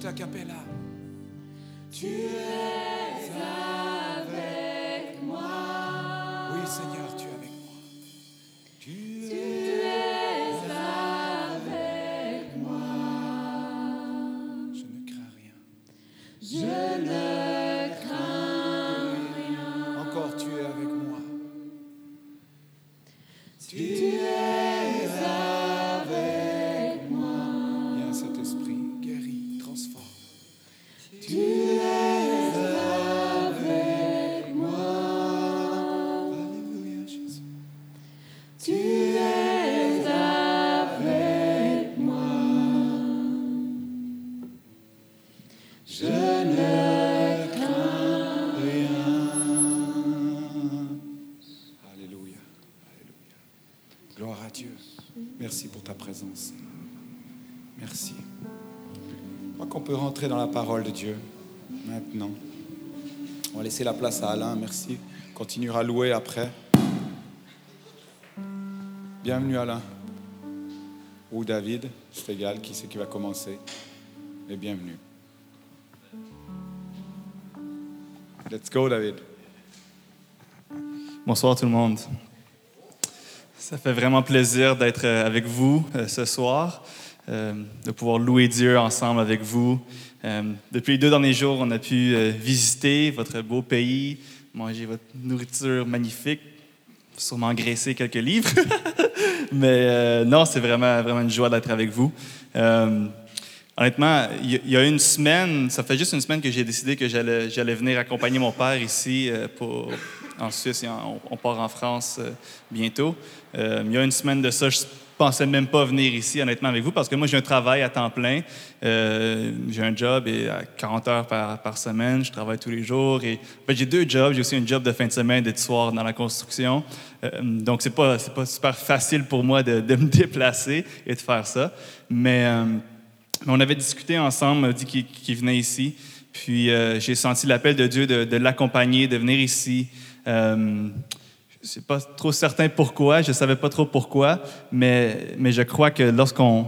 chanter à Capella. Tu es dans la parole de Dieu maintenant. On va laisser la place à Alain. Merci. On continuera à louer après. Bienvenue Alain. Ou David, c'est égal, qui c'est qui va commencer? Mais bienvenue. Let's go David. Bonsoir tout le monde. Ça fait vraiment plaisir d'être euh, avec vous euh, ce soir, euh, de pouvoir louer Dieu ensemble avec vous. Euh, depuis les deux derniers jours, on a pu euh, visiter votre beau pays, manger votre nourriture magnifique, sûrement engraisser quelques livres. Mais euh, non, c'est vraiment, vraiment une joie d'être avec vous. Honnêtement, il y- a une semaine, ça fait juste une semaine que j'ai décidé que j'allais venir accompagner mon père ici pour, en Suisse. et on, part en France bientôt. Il y a une semaine de ça, je pensais même pas venir ici, honnêtement, avec vous, parce que moi, j'ai un travail à temps plein. Euh, j'ai un job et à 40 heures par, semaine. Je travaille tous les jours. Et, en j'ai deux jobs. J'ai aussi un job de fin de semaine et de soir dans la construction. Euh, donc, c'est pas, pas super facile pour moi de, me déplacer et de faire ça. Mais... euh, on avait discuté ensemble, dit qu'il venait ici. Puis j'ai senti l'appel de Dieu de l'accompagner, de venir ici. Suis pas trop certain pourquoi, je savais pas trop pourquoi, mais, mais je crois que lorsqu'on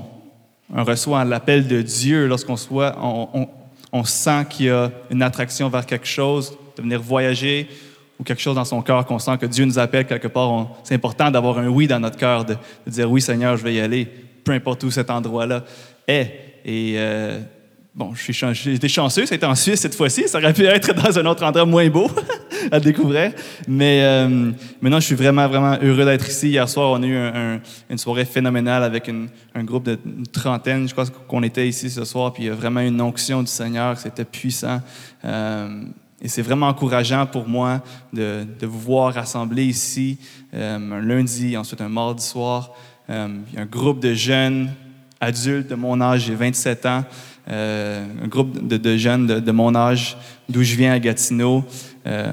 on reçoit l'appel de Dieu, lorsqu'on soit, on, sent qu'il y a une attraction vers quelque chose, de venir voyager ou quelque chose dans son cœur, qu'on sent que Dieu nous appelle quelque part. C'est important d'avoir un oui dans notre cœur, de, dire oui Seigneur, je vais y aller, peu importe où cet endroit-là est. Euh, bon, j'ai été chanceux, c'était en Suisse cette fois-ci. Ça aurait pu être dans un autre endroit moins beau à découvrir. Mais euh, maintenant, je suis vraiment, vraiment heureux d'être ici. Hier soir, on a eu un- un- une soirée phénoménale avec un groupe de trentaine. Je crois qu'on était ici ce soir. Puis il y a vraiment une onction du Seigneur. C'était puissant. Euh, et c'est vraiment encourageant pour moi de, vous voir rassembler ici euh, un lundi, ensuite un mardi soir. Euh, il y a un groupe de jeunes adultes de mon âge, j'ai 27 ans, euh, un groupe de, jeunes de, mon âge, d'où je viens à Gatineau, euh,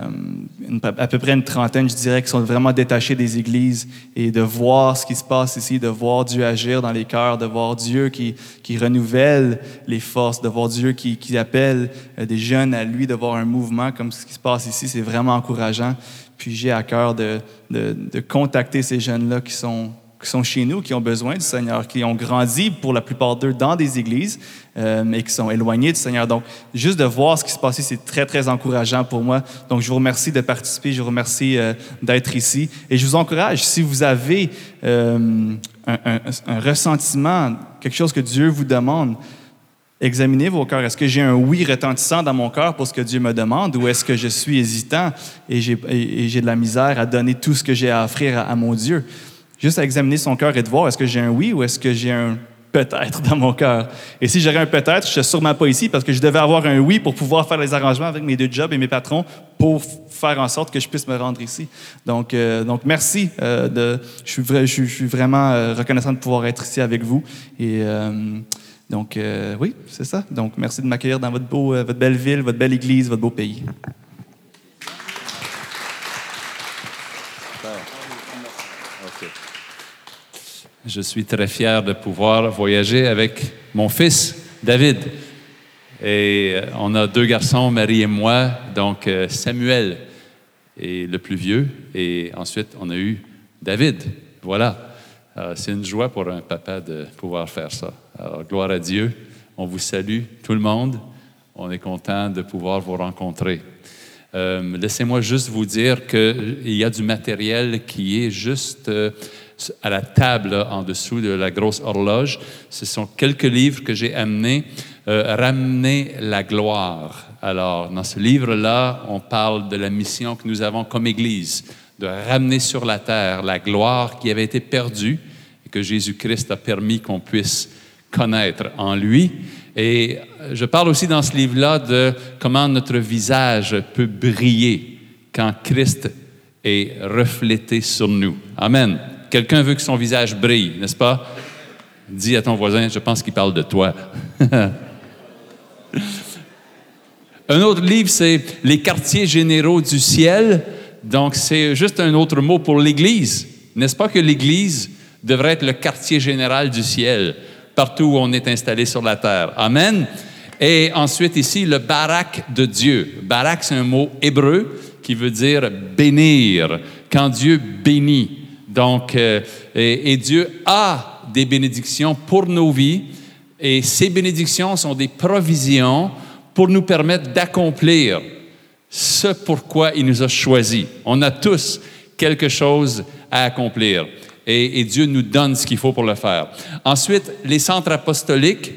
à peu près une trentaine, je dirais, qui sont vraiment détachés des églises et de voir ce qui se passe ici, de voir Dieu agir dans les cœurs, de voir Dieu qui, qui renouvelle les forces, de voir Dieu qui, qui appelle euh, des jeunes à lui, de voir un mouvement comme ce qui se passe ici, c'est vraiment encourageant. Puis j'ai à cœur de, de, de contacter ces jeunes-là qui sont qui sont chez nous, qui ont besoin du Seigneur, qui ont grandi pour la plupart d'eux dans des églises, euh, mais qui sont éloignés du Seigneur. Donc, juste de voir ce qui se passe ici, c'est très, très encourageant pour moi. Donc, je vous remercie de participer, je vous remercie euh, d'être ici. Et je vous encourage, si vous avez euh, un, ressentiment, quelque chose que Dieu vous demande, Examinez vos cœurs. Est-ce que j'ai un oui retentissant dans mon cœur pour ce que Dieu me demande ou est-ce que je suis hésitant et j'ai, et- et de la misère à donner tout ce que j'ai à offrir à mon Dieu? Juste à examiner son cœur et de voir est-ce que j'ai un oui ou est-ce que j'ai un peut-être dans mon cœur? Et si j'aurais un peut-être, je ne serais sûrement pas ici parce que je devais avoir un oui pour pouvoir faire les arrangements avec mes deux jobs et mes patrons pour faire en sorte que je puisse me rendre ici. Donc, euh, donc merci. euh, de, je, suis vraiment euh, reconnaissant de pouvoir être ici avec vous. Et euh, donc, euh, oui, c'est ça. Donc, merci de m'accueillir dans votre, beau, votre belle ville, votre belle église, votre beau pays. Je suis très fier de pouvoir voyager avec mon fils, David. Et euh, on a deux garçons, Marie et moi, donc euh, Samuel est le plus vieux, et ensuite on a eu David. Voilà. Euh, C'est une joie pour un papa de pouvoir faire ça. Alors, gloire à Dieu. On vous salue, tout le monde. On est content de pouvoir vous rencontrer. Laissez-moi juste vous dire qu'il y a du matériel qui est juste à la table en dessous de la grosse horloge. Ce sont quelques livres que j'ai amenés. Euh, Ramener la gloire. Alors, dans ce livre-là, on parle de la mission que nous avons comme Église, de ramener sur la terre la gloire qui avait été perdue et que Jésus-Christ a permis qu'on puisse connaître en lui. Et je parle aussi dans ce livre-là de comment notre visage peut briller quand Christ est reflété sur nous. Amen. Quelqu'un veut que son visage brille, n'est-ce pas? Dis à ton voisin, je pense qu'il parle de toi. un autre livre, c'est Les quartiers généraux du ciel. Donc, c'est juste un autre mot pour l'Église. N'est-ce pas que l'Église devrait être le quartier général du ciel, partout où on est installé sur la terre? Amen. Et ensuite, ici, le barak de Dieu. Barak, c'est un mot hébreu qui veut dire bénir. Quand Dieu bénit. Donc, euh, et, Dieu a des bénédictions pour nos vies. Et ces bénédictions sont des provisions pour nous permettre d'accomplir ce pourquoi il nous a choisis. On a tous quelque chose à accomplir et, Dieu nous donne ce qu'il faut pour le faire. Ensuite, les centres apostoliques,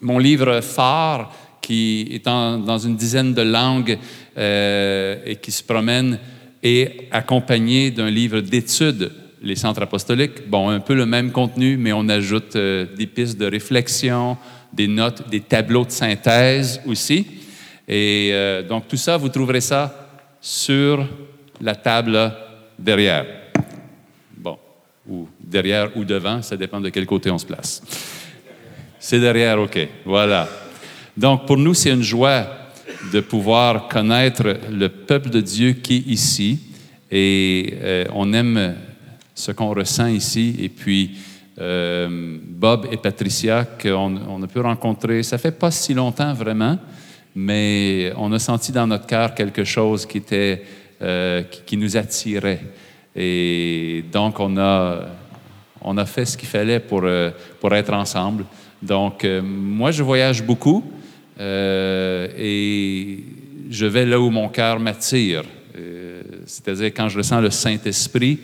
mon livre phare qui est dans une dizaine de langues euh, et qui se promène est accompagné d'un livre d'études, les centres apostoliques. Bon, un peu le même contenu, mais on ajoute euh, des pistes de réflexion, des notes, des tableaux de synthèse aussi. Et euh, donc tout ça, vous trouverez ça sur la table derrière. Bon, ou derrière ou devant, ça dépend de quel côté on se place. C'est derrière, OK. Voilà. Donc, pour nous, c'est une joie de pouvoir connaître le peuple de Dieu qui est ici. Et euh, on aime ce qu'on ressent ici. Et puis, euh, Bob et Patricia, qu'on on a pu rencontrer, ça fait pas si longtemps vraiment, mais on a senti dans notre cœur quelque chose qui, était, euh, qui, nous attirait. Et donc, on a, on a fait ce qu'il fallait pour, pour être ensemble. Donc, moi, je voyage beaucoup et je vais là où mon cœur m'attire. Euh, C'est-à-dire quand je ressens le Saint-Esprit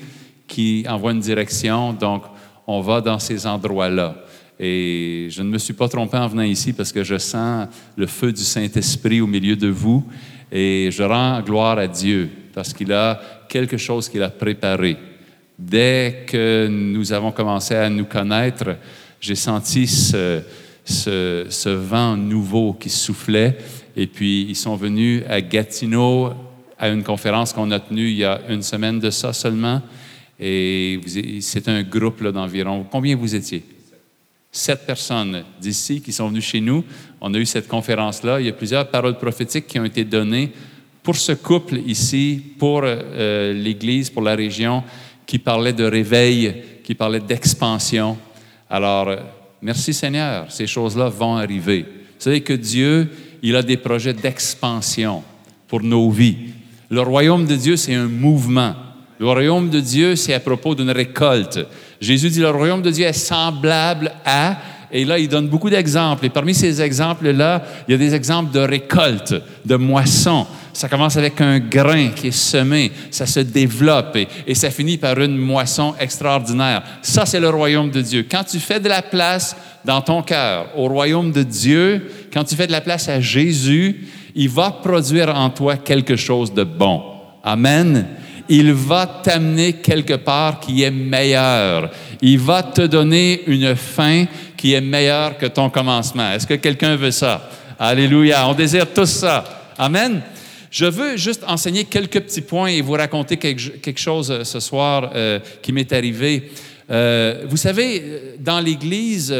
qui envoie une direction, donc on va dans ces endroits-là. Et je ne me suis pas trompé en venant ici parce que je sens le feu du Saint-Esprit au milieu de vous et je rends gloire à Dieu parce qu'il a quelque chose qu'il a préparé. Dès que nous avons commencé à nous connaître, j'ai senti ce, ce, vent nouveau qui soufflait. Et puis, ils sont venus à Gatineau à une conférence qu'on a tenue il y a une semaine de ça seulement. Et c'est un groupe d'environ. Combien vous étiez? Sept personnes d'ici qui sont venues chez nous. On a eu cette conférence-là. Il y a plusieurs paroles prophétiques qui ont été données pour ce couple ici, pour euh, l'Église, pour la région, qui parlait de réveil, qui parlait d'expansion. Alors, merci Seigneur, ces choses-là vont arriver. Vous savez que Dieu, il a des projets d'expansion pour nos vies. Le royaume de Dieu, c'est un mouvement. Le royaume de Dieu, c'est à propos d'une récolte. Jésus dit, le royaume de Dieu est semblable à, et là, il donne beaucoup d'exemples. Et parmi ces exemples-là, il y a des exemples de récolte, de moisson. Ça commence avec un grain qui est semé, ça se développe et, ça finit par une moisson extraordinaire. Ça, c'est le royaume de Dieu. Quand tu fais de la place dans ton cœur au royaume de Dieu, quand tu fais de la place à Jésus, il va produire en toi quelque chose de bon. Amen. Il va t'amener quelque part qui est meilleur. Il va te donner une fin qui est meilleure que ton commencement. Est-ce que quelqu'un veut ça? Alléluia. On désire tous ça. Amen. Je veux juste enseigner quelques petits points et vous raconter quelque, chose euh, ce soir euh, qui m'est arrivé. Euh, vous savez, dans l'Église,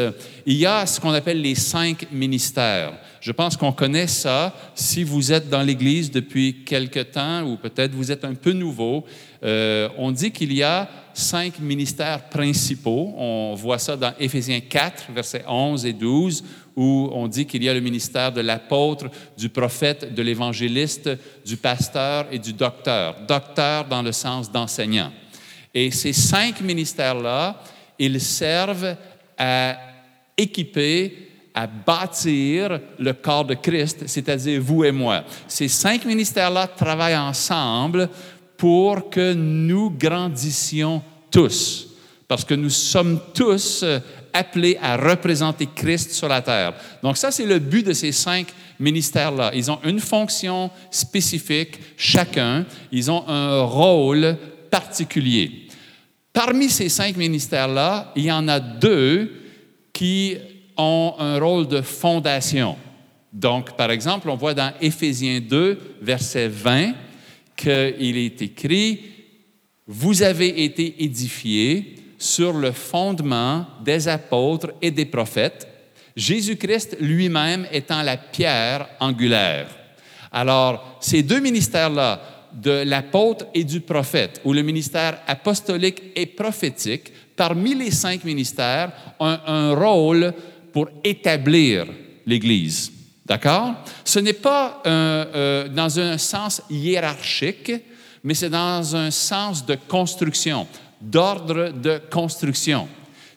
il y a ce qu'on appelle les cinq ministères. Je pense qu'on connaît ça. Si vous êtes dans l'Église depuis quelque temps ou peut-être vous êtes un peu nouveau, on dit qu'il y a cinq ministères principaux. On voit ça dans Éphésiens 4, versets 11 et 12, où on dit qu'il y a le ministère de l'apôtre, du prophète, de l'évangéliste, du pasteur et du docteur. Docteur dans le sens d'enseignant. Et ces cinq ministères-là, ils servent à équiper, à bâtir le corps de Christ, c'est-à-dire vous et moi. Ces cinq ministères-là travaillent ensemble pour que nous grandissions tous, parce que nous sommes tous appelés à représenter Christ sur la terre. Donc ça, c'est le but de ces cinq ministères-là. Ils ont une fonction spécifique, chacun. Ils ont un rôle particulier. Parmi ces cinq ministères-là, il y en a deux qui ont un rôle de fondation. Donc, par exemple, on voit dans Éphésiens 2, verset 20, qu'il est écrit, Vous avez été édifiés sur le fondement des apôtres et des prophètes, Jésus-Christ lui-même étant la pierre angulaire. Alors, ces deux ministères-là, de l'apôtre et du prophète, ou le ministère apostolique et prophétique, parmi les cinq ministères, ont un rôle pour établir l'Église. D'accord? Ce n'est pas euh, dans un sens hiérarchique, mais c'est dans un sens de construction, d'ordre de construction.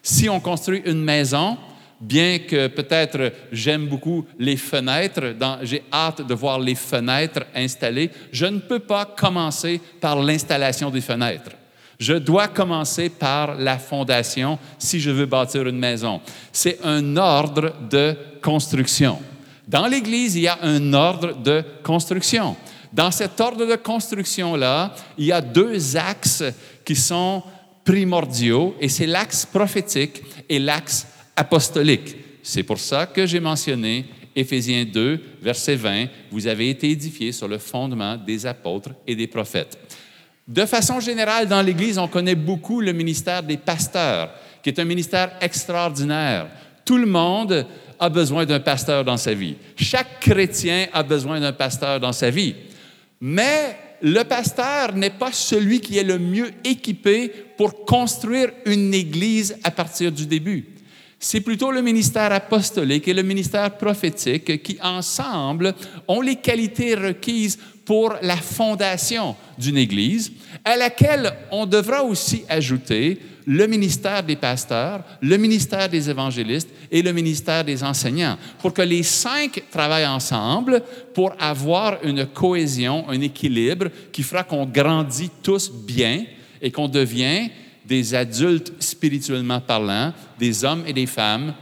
Si on construit une maison, bien que peut-être j'aime beaucoup les fenêtres, j'ai hâte de voir les fenêtres installées, je ne peux pas commencer par l'installation des fenêtres. Je dois commencer par la fondation si je veux bâtir une maison. C'est un ordre de construction. Dans l'Église, il y a un ordre de construction. Dans cet ordre de construction-là, il y a deux axes qui sont primordiaux, et c'est l'axe prophétique et l'axe apostolique. C'est pour ça que j'ai mentionné Éphésiens 2, verset 20, Vous avez été édifiés sur le fondement des apôtres et des prophètes. De façon générale, dans l'Église, on connaît beaucoup le ministère des pasteurs, qui est un ministère extraordinaire. Tout le monde a besoin d'un pasteur dans sa vie. Chaque chrétien a besoin d'un pasteur dans sa vie. Mais le pasteur n'est pas celui qui est le mieux équipé pour construire une Église à partir du début. C'est plutôt le ministère apostolique et le ministère prophétique qui, ensemble, ont les qualités requises pour la fondation d'une Église, à laquelle on devra aussi ajouter le ministère des pasteurs, le ministère des évangélistes et le ministère des enseignants, pour que les cinq travaillent ensemble pour avoir une cohésion, un équilibre qui fera qu'on grandit tous bien et qu'on devient des adultes spirituellement parlant, des hommes et des femmes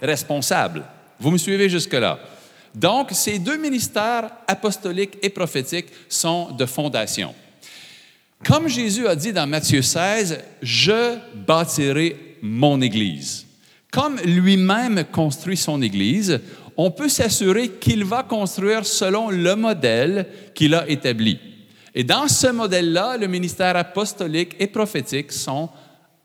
responsables. Vous me suivez jusque-là? Donc, ces deux ministères apostoliques et prophétiques sont de fondation. Comme Jésus a dit dans Matthieu 16, je bâtirai mon Église. Comme lui-même construit son Église, on peut s'assurer qu'il va construire selon le modèle qu'il a établi. Et dans ce modèle-là, le ministère apostolique et prophétique sont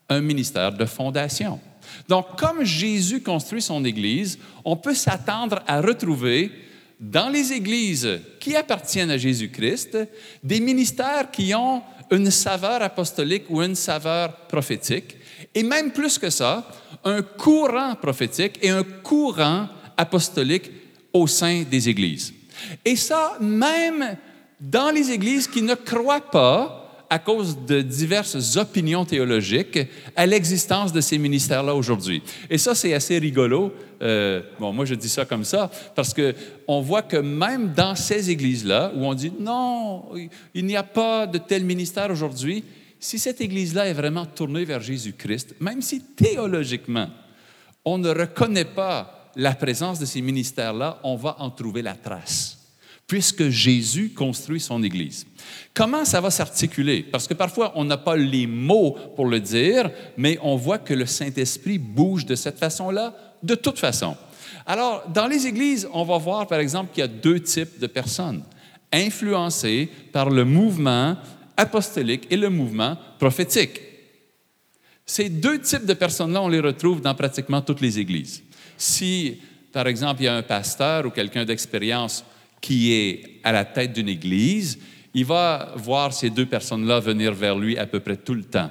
un ministère de fondation. Donc, comme Jésus construit son Église, on peut s'attendre à retrouver dans les églises qui appartiennent à Jésus-Christ des ministères qui ont une saveur apostolique ou une saveur prophétique, et même plus que ça, un courant prophétique et un courant apostolique au sein des églises. Et ça, même dans les églises qui ne croient pas, à cause de diverses opinions théologiques, à l'existence de ces ministères-là aujourd'hui. Et ça, c'est assez rigolo. Euh, bon, moi, je dis ça comme ça, parce qu'on voit que même dans ces églises-là, où on dit non, il n'y a pas de tel ministère aujourd'hui, si cette église-là est vraiment tournée vers Jésus-Christ, même si théologiquement, on ne reconnaît pas la présence de ces ministères-là, on va en trouver la trace puisque Jésus construit son Église. Comment ça va s'articuler? Parce que parfois, on n'a pas les mots pour le dire, mais on voit que le Saint-Esprit bouge de cette façon-là, de toute façon. Alors, dans les églises, on va voir, par exemple, qu'il y a deux types de personnes, influencées par le mouvement apostolique et le mouvement prophétique. Ces deux types de personnes-là, on les retrouve dans pratiquement toutes les églises. Si, par exemple, il y a un pasteur ou quelqu'un d'expérience qui est à la tête d'une église, il va voir ces deux personnes-là venir vers lui à peu près tout le temps.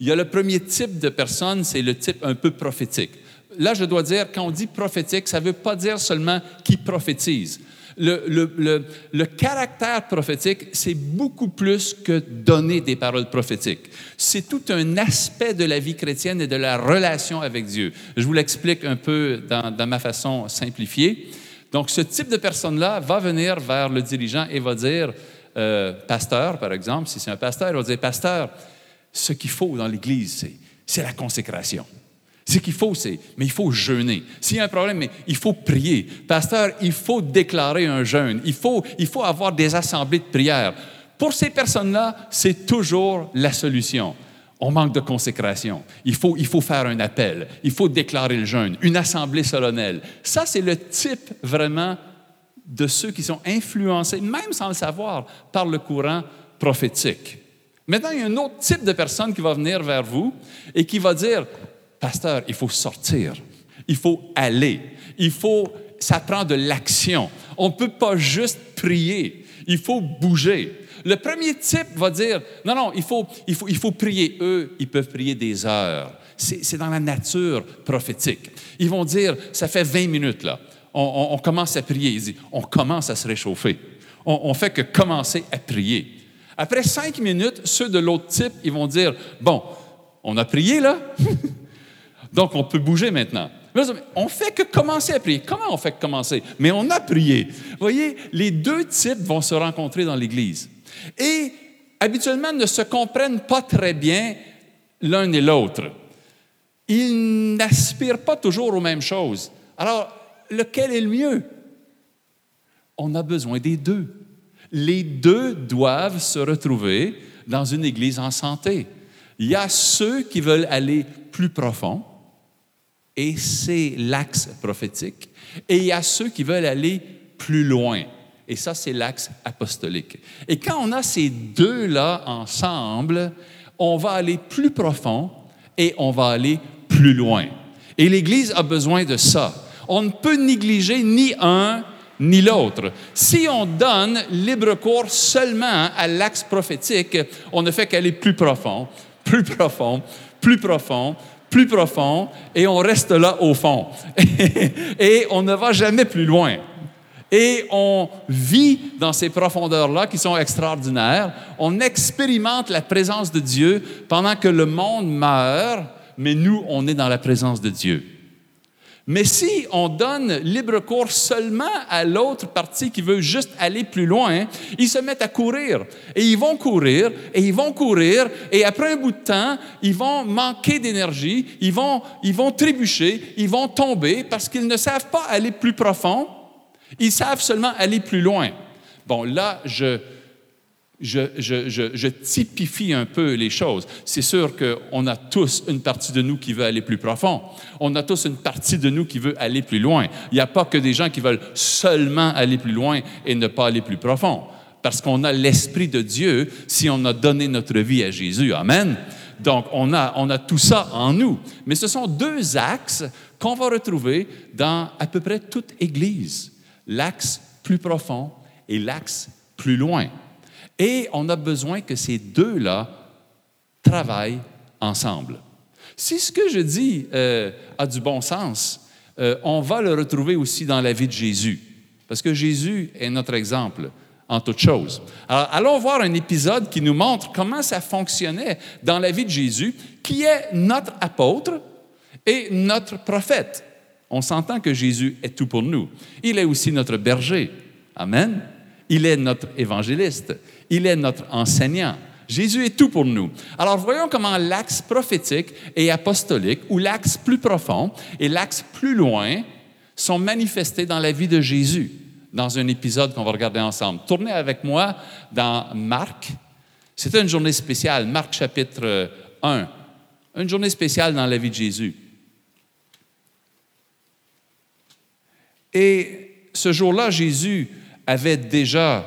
Il y a le premier type de personne, c'est le type un peu prophétique. là, je dois dire, quand on dit prophétique, ça ne veut pas dire seulement qui prophétise. Le, le, le, le, caractère prophétique, c'est beaucoup plus que donner des paroles prophétiques. C'est tout un aspect de la vie chrétienne et de la relation avec Dieu. Je vous l'explique un peu dans, dans, ma façon simplifiée. Donc, ce type de personne-là va venir vers le dirigeant et va dire, euh, pasteur, par exemple, si c'est un pasteur, il va dire, pasteur, ce qu'il faut dans l'Église, c'est la consécration. Ce qu'il faut, c'est, mais il faut jeûner. S'il y a un problème, mais il faut prier. Pasteur, il faut déclarer un jeûne. Il faut, il faut avoir des assemblées de prière. Pour ces personnes-là, c'est toujours la solution. On manque de consécration. Il faut, il faut faire un appel. Il faut déclarer le jeûne, une assemblée solennelle. Ça, c'est le type vraiment de ceux qui sont influencés, même sans le savoir, par le courant prophétique. Maintenant, il y a un autre type de personne qui va venir vers vous et qui va dire, Pasteur, il faut sortir, il faut aller, il faut, ça prend de l'action. On ne peut pas juste prier, il faut bouger. Le premier type va dire, non, non, il faut, il faut, il faut prier. Eux, ils peuvent prier des heures. C'est dans la nature prophétique. Ils vont dire, ça fait 20 minutes là, on, commence à prier. Ils disent, on commence à se réchauffer. On, on fait que commencer à prier. Après cinq minutes, ceux de l'autre type, ils vont dire, bon, on a prié là, donc on peut bouger maintenant. On fait que commencer à prier. Comment on fait que commencer? Mais on a prié. Vous voyez, les deux types vont se rencontrer dans l'Église. Et habituellement ne se comprennent pas très bien l'un et l'autre. Ils n'aspirent pas toujours aux mêmes choses. Alors, lequel est le mieux? On a besoin des deux. Les deux doivent se retrouver dans une Église en santé. Il y a ceux qui veulent aller plus profond, et c'est l'axe prophétique. Et il y a ceux qui veulent aller plus loin. Et ça, c'est l'axe apostolique. Et quand on a ces deux-là ensemble, on va aller plus profond et on va aller plus loin. Et l'Église a besoin de ça. On ne peut négliger ni un ni l'autre. Si on donne libre cours seulement à l'axe prophétique, on ne fait qu'aller plus profond, plus profond, plus profond, plus profond, et on reste là au fond. et on ne va jamais plus loin. Et on vit dans ces profondeurs-là qui sont extraordinaires. On expérimente la présence de Dieu pendant que le monde meurt, mais nous, on est dans la présence de Dieu. Mais si on donne libre cours seulement à l'autre partie qui veut juste aller plus loin, ils se mettent à courir. Et ils vont courir, et ils vont courir, et après un bout de temps, ils vont manquer d'énergie, ils vont, ils vont trébucher, ils vont tomber parce qu'ils ne savent pas aller plus profond, ils savent seulement aller plus loin. Bon, là, je, typifie un peu les choses. C'est sûr qu'on a tous une partie de nous qui veut aller plus profond. On a tous une partie de nous qui veut aller plus loin. Il n'y a pas que des gens qui veulent seulement aller plus loin et ne pas aller plus profond. Parce qu'on a l'Esprit de Dieu si on a donné notre vie à Jésus. Amen. Donc, on a, on a tout ça en nous. Mais ce sont deux axes qu'on va retrouver dans à peu près toute Église. L'axe plus profond et l'axe plus loin. Et on a besoin que ces deux-là travaillent ensemble. Si ce que je dis euh, a du bon sens, euh, on va le retrouver aussi dans la vie de Jésus, parce que Jésus est notre exemple en toute chose. Alors, allons voir un épisode qui nous montre comment ça fonctionnait dans la vie de Jésus, qui est notre apôtre et notre prophète. On s'entend que Jésus est tout pour nous. Il est aussi notre berger. Amen. Il est notre évangéliste. Il est notre enseignant. Jésus est tout pour nous. Alors voyons comment l'axe prophétique et apostolique, ou l'axe plus profond et l'axe plus loin, sont manifestés dans la vie de Jésus, dans un épisode qu'on va regarder ensemble. Tournez avec moi dans Marc. C'était une journée spéciale, Marc chapitre 1. Une journée spéciale dans la vie de Jésus. Et ce jour-là, Jésus avait déjà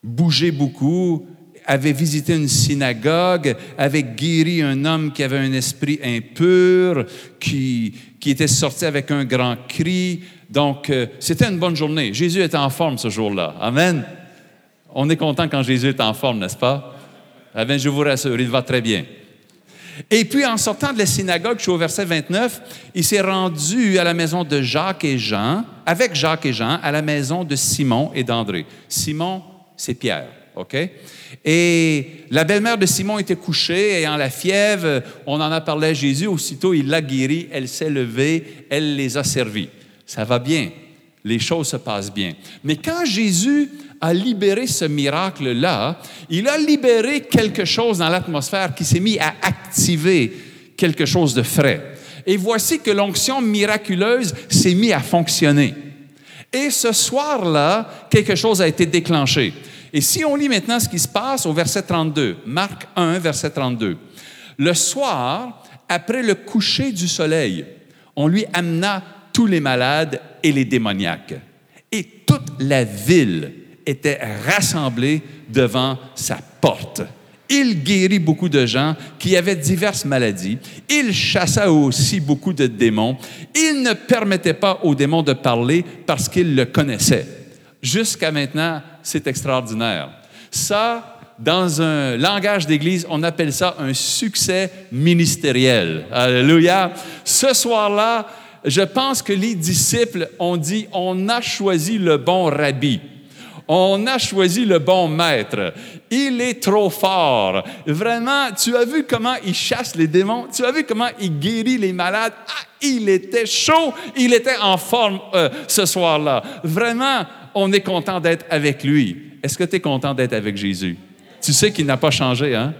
bougé beaucoup, avait visité une synagogue, avait guéri un homme qui avait un esprit impur, qui, qui était sorti avec un grand cri. Donc, euh, c'était une bonne journée. Jésus était en forme ce jour-là. Amen. On est content quand Jésus est en forme, n'est-ce pas? Amen, je vous rassure, il va très bien. Et puis, en sortant de la synagogue, je suis au verset 29, il s'est rendu à la maison de Jacques et Jean, avec Jacques et Jean, à la maison de Simon et d'André. Simon, c'est Pierre, OK? Et la belle-mère de Simon était couchée, ayant la fièvre. On en a parlé à Jésus. Aussitôt, il l'a guérie. Elle s'est levée. Elle les a servis. Ça va bien. Les choses se passent bien. Mais quand Jésus a libéré ce miracle-là, il a libéré quelque chose dans l'atmosphère qui s'est mis à activer quelque chose de frais. Et voici que l'onction miraculeuse s'est mise à fonctionner. Et ce soir-là, quelque chose a été déclenché. Et si on lit maintenant ce qui se passe au verset 32, Marc 1, verset 32. Le soir, après le coucher du soleil, on lui amena tous les malades et les démoniaques. Et toute la ville était rassemblée devant sa porte. Il guérit beaucoup de gens qui avaient diverses maladies. Il chassa aussi beaucoup de démons. Il ne permettait pas aux démons de parler parce qu'il le connaissait. Jusqu'à maintenant, c'est extraordinaire. Ça, dans un langage d'église, on appelle ça un succès ministériel. Alléluia. Ce soir-là, je pense que les disciples ont dit, on a choisi le bon rabbi. On a choisi le bon maître. Il est trop fort. Vraiment, tu as vu comment il chasse les démons? Tu as vu comment il guérit les malades? Ah, il était chaud, il était en forme euh, ce soir-là. Vraiment, on est content d'être avec lui. Est-ce que tu es content d'être avec Jésus? Tu sais qu'il n'a pas changé, hein?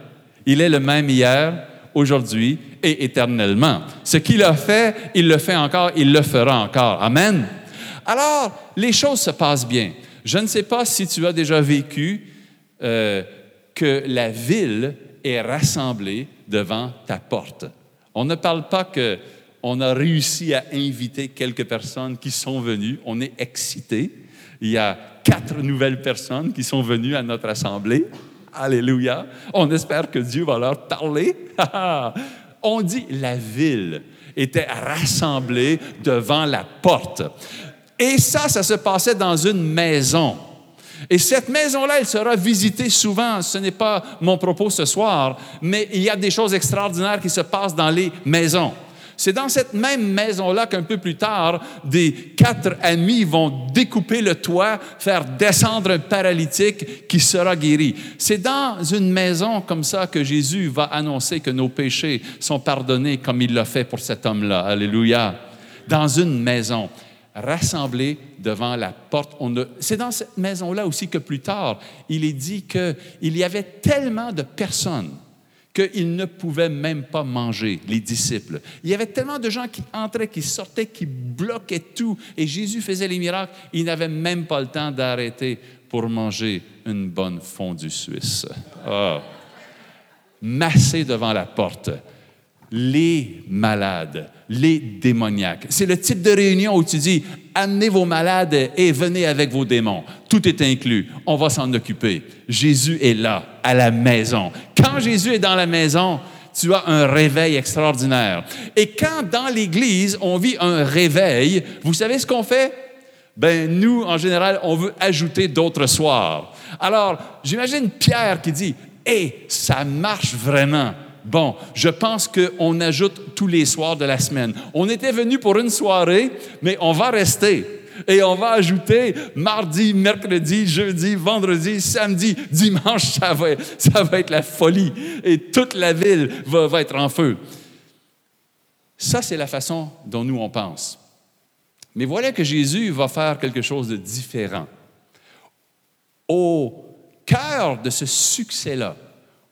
Il est le même hier, aujourd'hui et éternellement. Ce qu'il a fait, il le fait encore, il le fera encore. Amen. Alors, les choses se passent bien. Je ne sais pas si tu as déjà vécu euh, que la ville est rassemblée devant ta porte. On ne parle pas que on a réussi à inviter quelques personnes qui sont venues. On est excité. Il y a quatre nouvelles personnes qui sont venues à notre assemblée. Alléluia. On espère que Dieu va leur parler. On dit la ville était rassemblée devant la porte. Et ça, ça se passait dans une maison. Et cette maison-là, elle sera visitée souvent. Ce n'est pas mon propos ce soir, mais il y a des choses extraordinaires qui se passent dans les maisons. C'est dans cette même maison-là qu'un peu plus tard, des quatre amis vont découper le toit, faire descendre un paralytique qui sera guéri. C'est dans une maison comme ça que Jésus va annoncer que nos péchés sont pardonnés comme il l'a fait pour cet homme-là. Alléluia. Dans une maison rassemblés devant la porte. C'est dans cette maison-là aussi que plus tard, il est dit qu'il y avait tellement de personnes qu'ils ne pouvaient même pas manger, les disciples. Il y avait tellement de gens qui entraient, qui sortaient, qui bloquaient tout, et Jésus faisait les miracles. Il n'avait même pas le temps d'arrêter pour manger une bonne fondue suisse. Oh. Massé devant la porte, les malades, les démoniaques. C'est le type de réunion où tu dis, amenez vos malades et venez avec vos démons. Tout est inclus. On va s'en occuper. Jésus est là, à la maison. Quand Jésus est dans la maison, tu as un réveil extraordinaire. Et quand dans l'Église, on vit un réveil, vous savez ce qu'on fait? Ben, nous, en général, on veut ajouter d'autres soirs. Alors, j'imagine Pierre qui dit, Hé, ça marche vraiment. Bon, je pense qu'on ajoute tous les soirs de la semaine. On était venu pour une soirée, mais on va rester. Et on va ajouter mardi, mercredi, jeudi, vendredi, samedi, dimanche, ça va, être la folie. Et toute la ville va, va être en feu. Ça, c'est la façon dont nous on pense. Mais voilà que Jésus va faire quelque chose de différent. Au cœur de ce succès-là,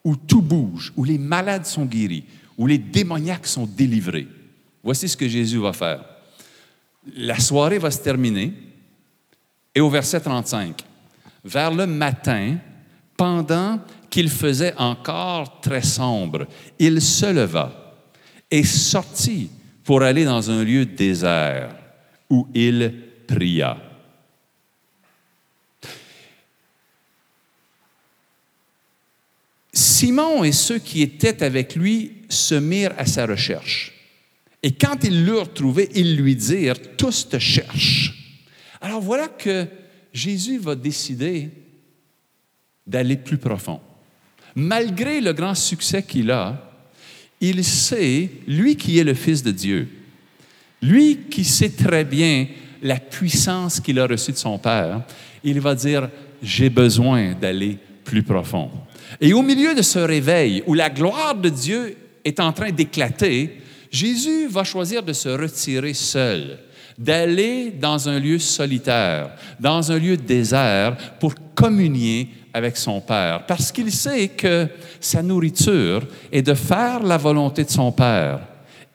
où tout bouge, où les malades sont guéris, où les démoniaques sont délivrés. Voici ce que Jésus va faire. La soirée va se terminer et au verset 35, vers le matin, pendant qu'il faisait encore très sombre, il se leva et sortit pour aller dans un lieu désert où il pria. Simon et ceux qui étaient avec lui se mirent à sa recherche. Et quand ils l'eurent trouvé, ils lui dirent, tous te cherchent. Alors voilà que Jésus va décider d'aller plus profond. Malgré le grand succès qu'il a, il sait, lui qui est le Fils de Dieu, lui qui sait très bien la puissance qu'il a reçue de son Père, il va dire, j'ai besoin d'aller plus profond. Et au milieu de ce réveil où la gloire de Dieu est en train d'éclater, Jésus va choisir de se retirer seul, d'aller dans un lieu solitaire, dans un lieu désert pour communier avec son Père, parce qu'il sait que sa nourriture est de faire la volonté de son Père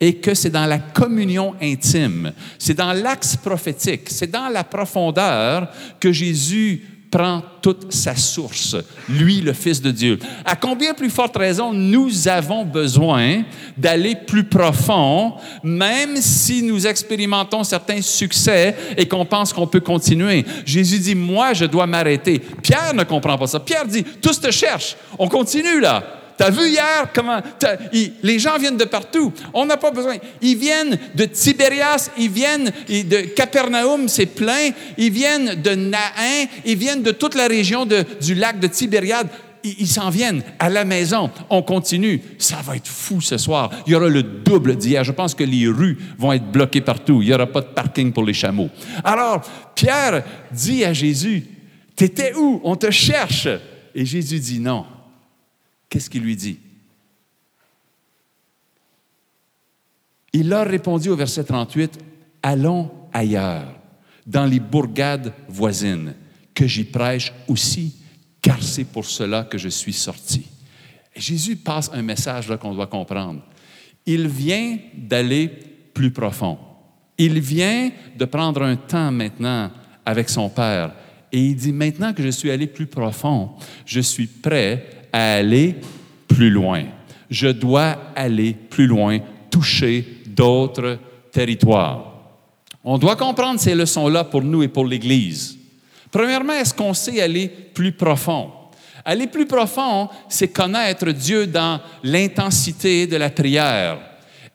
et que c'est dans la communion intime, c'est dans l'axe prophétique, c'est dans la profondeur que Jésus prend toute sa source, lui, le Fils de Dieu. À combien plus forte raison nous avons besoin d'aller plus profond, même si nous expérimentons certains succès et qu'on pense qu'on peut continuer. Jésus dit, moi, je dois m'arrêter. Pierre ne comprend pas ça. Pierre dit, tous te cherchent. On continue là. Tu as vu hier comment les gens viennent de partout. On n'a pas besoin. Ils viennent de Tibérias, ils viennent de Capernaum, c'est plein. Ils viennent de Nain, ils viennent de toute la région du lac de Tibériade. Ils s'en viennent à la maison. On continue. Ça va être fou ce soir. Il y aura le double d'hier. Je pense que les rues vont être bloquées partout. Il n'y aura pas de parking pour les chameaux. Alors, Pierre dit à Jésus, T'étais où? On te cherche. Et Jésus dit non. Qu'est-ce qu'il lui dit? Il leur répondit au verset 38, Allons ailleurs, dans les bourgades voisines, que j'y prêche aussi, car c'est pour cela que je suis sorti. Et Jésus passe un message qu'on doit comprendre. Il vient d'aller plus profond. Il vient de prendre un temps maintenant avec son Père. Et il dit, maintenant que je suis allé plus profond, je suis prêt à aller plus loin. Je dois aller plus loin, toucher d'autres territoires. On doit comprendre ces leçons-là pour nous et pour l'Église. Premièrement, est-ce qu'on sait aller plus profond? Aller plus profond, c'est connaître Dieu dans l'intensité de la prière.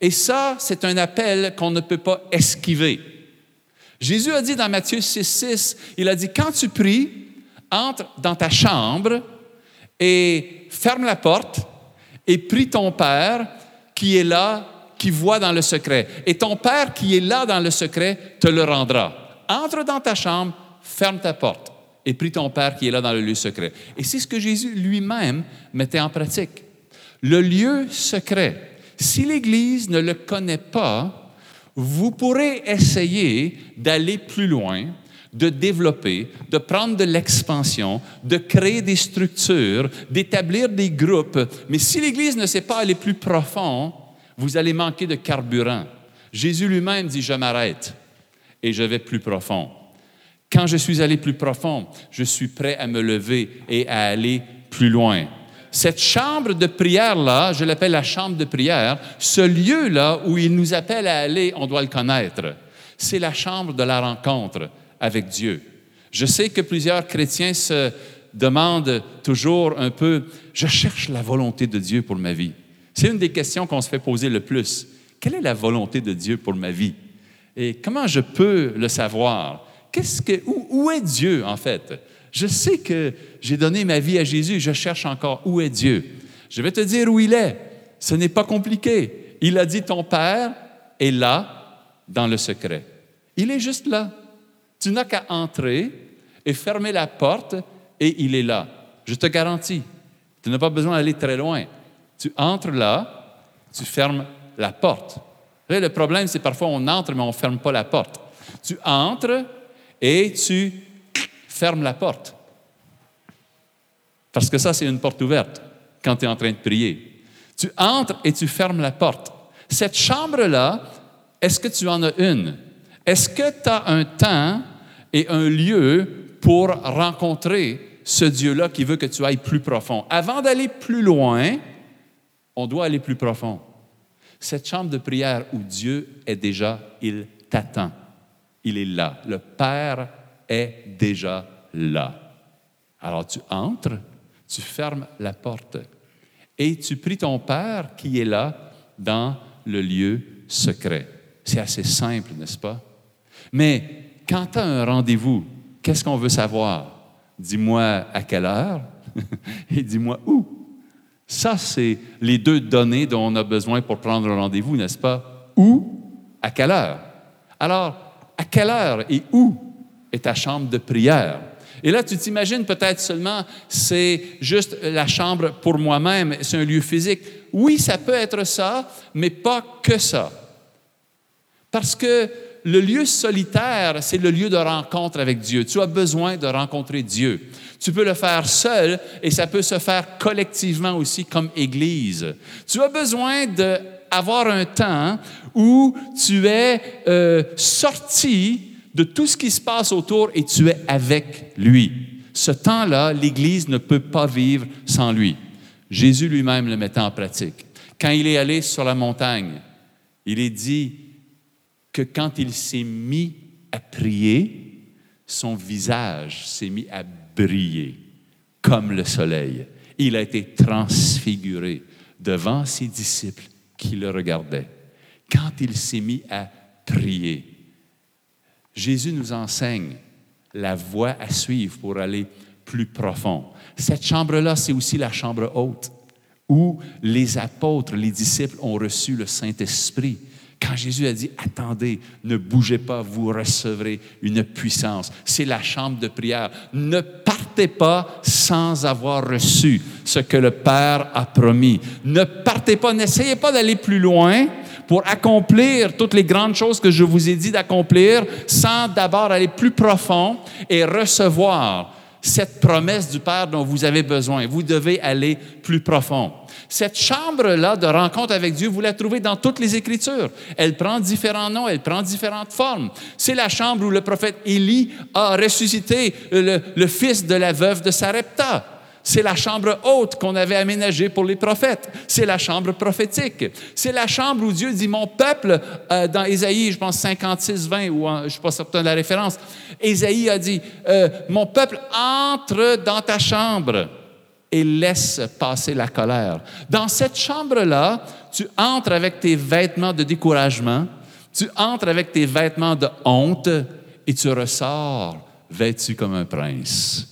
Et ça, c'est un appel qu'on ne peut pas esquiver. Jésus a dit dans Matthieu 6, 6, il a dit, quand tu pries, entre dans ta chambre et ferme la porte et prie ton Père qui est là, qui voit dans le secret. Et ton Père qui est là dans le secret te le rendra. Entre dans ta chambre, ferme ta porte et prie ton Père qui est là dans le lieu secret. Et c'est ce que Jésus lui-même mettait en pratique. Le lieu secret. Si l'Église ne le connaît pas, vous pourrez essayer d'aller plus loin, de développer, de prendre de l'expansion, de créer des structures, d'établir des groupes. Mais si l'Église ne sait pas aller plus profond, vous allez manquer de carburant. Jésus lui-même dit, je m'arrête et je vais plus profond. Quand je suis allé plus profond, je suis prêt à me lever et à aller plus loin. Cette chambre de prière-là, je l'appelle la chambre de prière, ce lieu-là où il nous appelle à aller, on doit le connaître. C'est la chambre de la rencontre avec Dieu. Je sais que plusieurs chrétiens se demandent toujours un peu, je cherche la volonté de Dieu pour ma vie. C'est une des questions qu'on se fait poser le plus. Quelle est la volonté de Dieu pour ma vie? Et comment je peux le savoir? Qu'est-ce que, où, où est Dieu, en fait? Je sais que j'ai donné ma vie à Jésus, je cherche encore où est Dieu. Je vais te dire où il est. Ce n'est pas compliqué. Il a dit, ton Père est là dans le secret. Il est juste là. Tu n'as qu'à entrer et fermer la porte et il est là. Je te garantis. Tu n'as pas besoin d'aller très loin. Tu entres là, tu fermes la porte. Le problème, c'est parfois on entre, mais on ne ferme pas la porte. Tu entres et tu fermes la porte. Parce que ça, c'est une porte ouverte quand tu es en train de prier. Tu entres et tu fermes la porte. Cette chambre-là, est-ce que tu en as une? Est-ce que tu as un temps et un lieu pour rencontrer ce Dieu-là qui veut que tu ailles plus profond? Avant d'aller plus loin, on doit aller plus profond. Cette chambre de prière où Dieu est déjà, il t'attend. Il est là. Le Père est déjà là. Alors tu entres, tu fermes la porte et tu pries ton Père qui est là dans le lieu secret. C'est assez simple, n'est-ce pas? Mais quand tu as un rendez-vous, qu'est-ce qu'on veut savoir? Dis-moi à quelle heure et dis-moi où. Ça, c'est les deux données dont on a besoin pour prendre un rendez-vous, n'est-ce pas? Où? À quelle heure? Alors, à quelle heure et où est ta chambre de prière? Et là, tu t'imagines peut-être seulement, c'est juste la chambre pour moi-même, c'est un lieu physique. Oui, ça peut être ça, mais pas que ça. Parce que le lieu solitaire, c'est le lieu de rencontre avec Dieu. Tu as besoin de rencontrer Dieu. Tu peux le faire seul et ça peut se faire collectivement aussi comme Église. Tu as besoin d'avoir un temps où tu es euh, sorti de tout ce qui se passe autour et tu es avec lui. Ce temps-là, l'Église ne peut pas vivre sans lui. Jésus lui-même le mettait en pratique. Quand il est allé sur la montagne, il est dit que quand il s'est mis à prier, son visage s'est mis à briller comme le soleil. Il a été transfiguré devant ses disciples qui le regardaient. Quand il s'est mis à prier, Jésus nous enseigne la voie à suivre pour aller plus profond. Cette chambre-là, c'est aussi la chambre haute où les apôtres, les disciples ont reçu le Saint-Esprit. Quand Jésus a dit, attendez, ne bougez pas, vous recevrez une puissance. C'est la chambre de prière. Ne partez pas sans avoir reçu ce que le Père a promis. Ne partez pas, n'essayez pas d'aller plus loin pour accomplir toutes les grandes choses que je vous ai dit d'accomplir sans d'abord aller plus profond et recevoir cette promesse du Père dont vous avez besoin. Vous devez aller plus profond. Cette chambre-là de rencontre avec Dieu, vous la trouvez dans toutes les Écritures. Elle prend différents noms, elle prend différentes formes. C'est la chambre où le prophète Élie a ressuscité le, fils de la veuve de Sarepta. C'est la chambre haute qu'on avait aménagée pour les prophètes. C'est la chambre prophétique. C'est la chambre où Dieu dit, mon peuple, euh, dans Ésaïe, je pense 56, 20, ou je ne suis pas certain de la référence, Ésaïe a dit, euh, mon peuple entre dans ta chambre et laisse passer la colère. Dans cette chambre-là, tu entres avec tes vêtements de découragement, tu entres avec tes vêtements de honte et tu ressors vêtu comme un prince.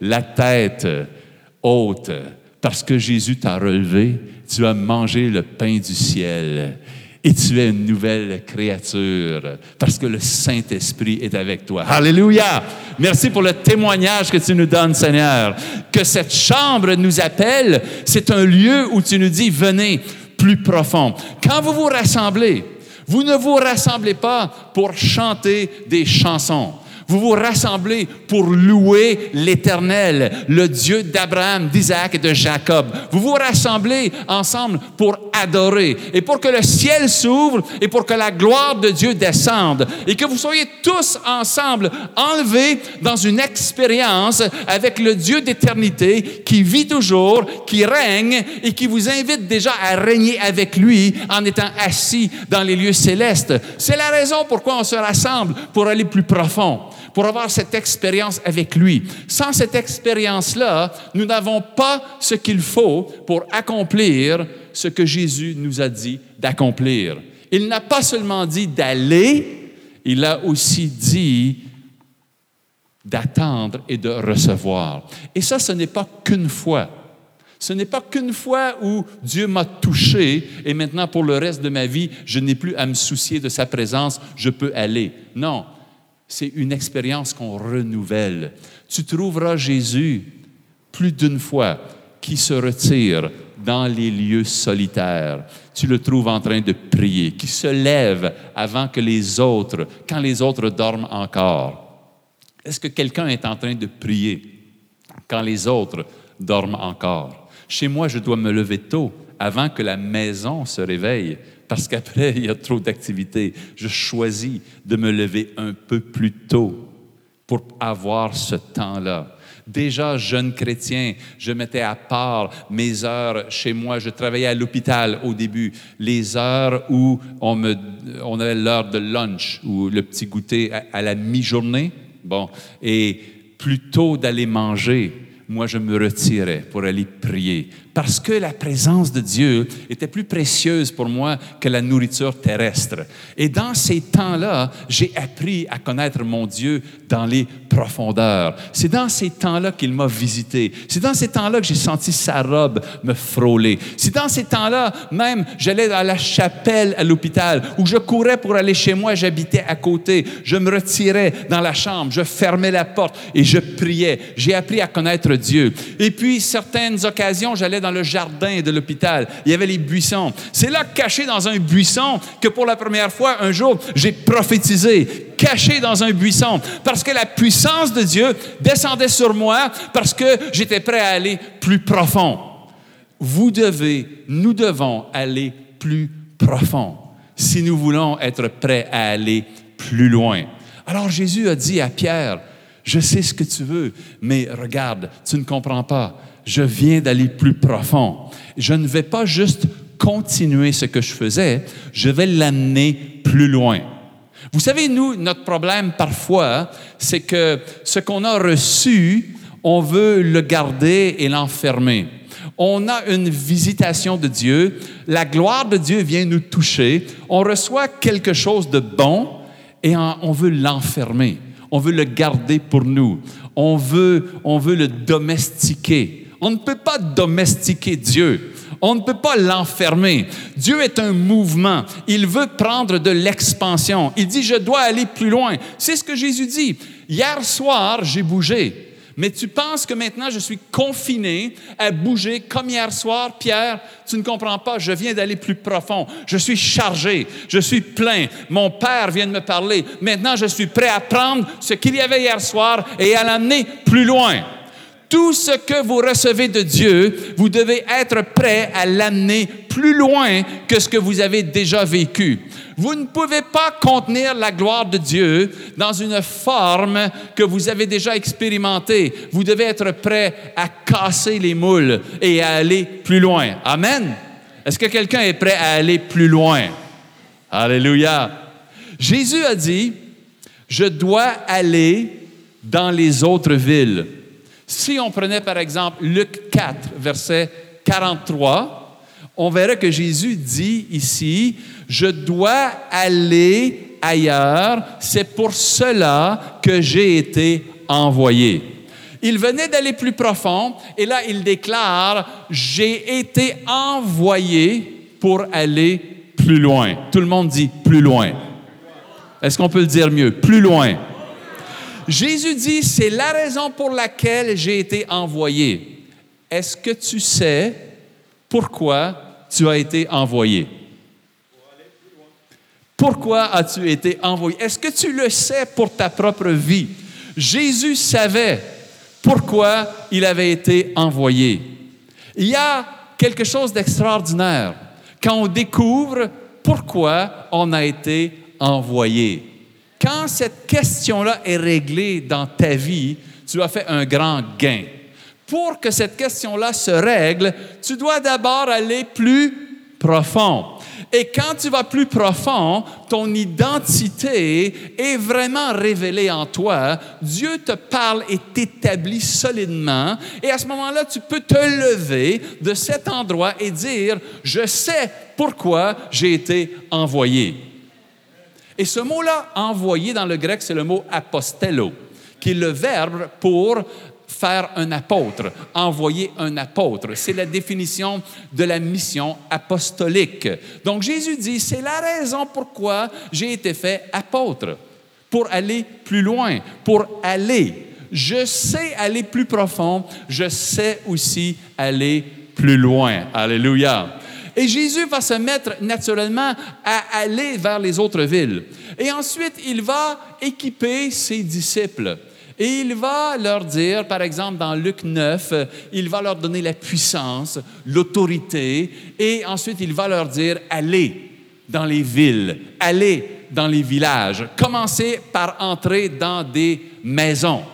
La tête haute, parce que Jésus t'a relevé, tu as mangé le pain du ciel et tu es une nouvelle créature parce que le Saint-Esprit est avec toi. Alléluia! Merci pour le témoignage que tu nous donnes, Seigneur. Que cette chambre nous appelle, c'est un lieu où tu nous dis, venez plus profond. Quand vous vous rassemblez, vous ne vous rassemblez pas pour chanter des chansons. Vous vous rassemblez pour louer l'Éternel, le Dieu d'Abraham, d'Isaac et de Jacob. Vous vous rassemblez ensemble pour adorer et pour que le ciel s'ouvre et pour que la gloire de Dieu descende et que vous soyez tous ensemble enlevés dans une expérience avec le Dieu d'éternité qui vit toujours, qui règne et qui vous invite déjà à régner avec lui en étant assis dans les lieux célestes. C'est la raison pourquoi on se rassemble pour aller plus profond pour avoir cette expérience avec lui. Sans cette expérience-là, nous n'avons pas ce qu'il faut pour accomplir ce que Jésus nous a dit d'accomplir. Il n'a pas seulement dit d'aller, il a aussi dit d'attendre et de recevoir. Et ça, ce n'est pas qu'une fois. Ce n'est pas qu'une fois où Dieu m'a touché et maintenant pour le reste de ma vie, je n'ai plus à me soucier de sa présence, je peux aller. Non, c'est une expérience qu'on renouvelle. Tu trouveras Jésus plus d'une fois qui se retire dans les lieux solitaires. Tu le trouves en train de prier, qui se lève avant que les autres, quand les autres dorment encore. Est-ce que quelqu'un est en train de prier quand les autres dorment encore? Chez moi, je dois me lever tôt avant que la maison se réveille parce qu'après, il y a trop d'activités. Je choisis de me lever un peu plus tôt pour avoir ce temps-là. Déjà jeune chrétien, je mettais à part mes heures chez moi. Je travaillais à l'hôpital au début, les heures où on, avait l'heure de lunch ou le petit goûter à, à la mi-journée. Bon, et plutôt d'aller manger, moi je me retirais pour aller prier, parce que la présence de Dieu était plus précieuse pour moi que la nourriture terrestre. Et dans ces temps-là, j'ai appris à connaître mon Dieu dans les profondeurs. C'est dans ces temps-là qu'il m'a visité. C'est dans ces temps-là que j'ai senti sa robe me frôler. C'est dans ces temps-là, même, j'allais à la chapelle à l'hôpital, où je courais pour aller chez moi, j'habitais à côté. Je me retirais dans la chambre, je fermais la porte et je priais. J'ai appris à connaître Dieu. Et puis, certaines occasions, j'allais dans le jardin de l'hôpital. Il y avait les buissons. C'est là, caché dans un buisson, que pour la première fois, un jour, j'ai prophétisé caché dans un buisson, parce que la puissance de Dieu descendait sur moi, parce que j'étais prêt à aller plus profond. Vous devez, nous devons aller plus profond si nous voulons être prêts à aller plus loin. Alors Jésus a dit à Pierre, je sais ce que tu veux, mais regarde, tu ne comprends pas. Je viens d'aller plus profond. Je ne vais pas juste continuer ce que je faisais, je vais l'amener plus loin. Vous savez, nous, notre problème parfois, c'est que ce qu'on a reçu, on veut le garder et l'enfermer. On a une visitation de Dieu, la gloire de Dieu vient nous toucher, on reçoit quelque chose de bon et on veut l'enfermer, on veut le garder pour nous, on veut, on veut le domestiquer. On ne peut pas domestiquer Dieu. On ne peut pas l'enfermer. Dieu est un mouvement. Il veut prendre de l'expansion. Il dit, je dois aller plus loin. C'est ce que Jésus dit. Hier soir, j'ai bougé. Mais tu penses que maintenant je suis confiné à bouger comme hier soir, Pierre, tu ne comprends pas, je viens d'aller plus profond, je suis chargé, je suis plein, mon Père vient de me parler, maintenant je suis prêt à prendre ce qu'il y avait hier soir et à l'amener plus loin tout ce que vous recevez de Dieu, vous devez être prêt à l'amener plus loin que ce que vous avez déjà vécu. Vous ne pouvez pas contenir la gloire de Dieu dans une forme que vous avez déjà expérimentée. Vous devez être prêt à casser les moules et à aller plus loin. Amen. Est-ce que quelqu'un est prêt à aller plus loin? Alléluia. Jésus a dit, je dois aller dans les autres villes. Si on prenait par exemple Luc 4, verset 43, on verrait que Jésus dit ici, je dois aller ailleurs, c'est pour cela que j'ai été envoyé. Il venait d'aller plus profond et là il déclare, j'ai été envoyé pour aller plus loin. Tout le monde dit plus loin. Est-ce qu'on peut le dire mieux? Plus loin. Jésus dit, c'est la raison pour laquelle j'ai été envoyé. Est-ce que tu sais pourquoi tu as été envoyé? Pourquoi as-tu été envoyé? Est-ce que tu le sais pour ta propre vie? Jésus savait pourquoi il avait été envoyé. Il y a quelque chose d'extraordinaire quand on découvre pourquoi on a été envoyé quand cette question-là est réglée dans ta vie, tu as fait un grand gain. Pour que cette question-là se règle, tu dois d'abord aller plus profond. Et quand tu vas plus profond, ton identité est vraiment révélée en toi. Dieu te parle et t'établit solidement. Et à ce moment-là, tu peux te lever de cet endroit et dire, je sais pourquoi j'ai été envoyé. Et ce mot-là, envoyé dans le grec, c'est le mot apostello, qui est le verbe pour faire un apôtre, envoyer un apôtre. C'est la définition de la mission apostolique. Donc Jésus dit, c'est la raison pourquoi j'ai été fait apôtre, pour aller plus loin, pour aller. Je sais aller plus profond, je sais aussi aller plus loin. Alléluia. Et Jésus va se mettre naturellement à aller vers les autres villes. Et ensuite, il va équiper ses disciples. Et il va leur dire, par exemple, dans Luc 9, il va leur donner la puissance, l'autorité, et ensuite il va leur dire, allez dans les villes, allez dans les villages, commencez par entrer dans des maisons,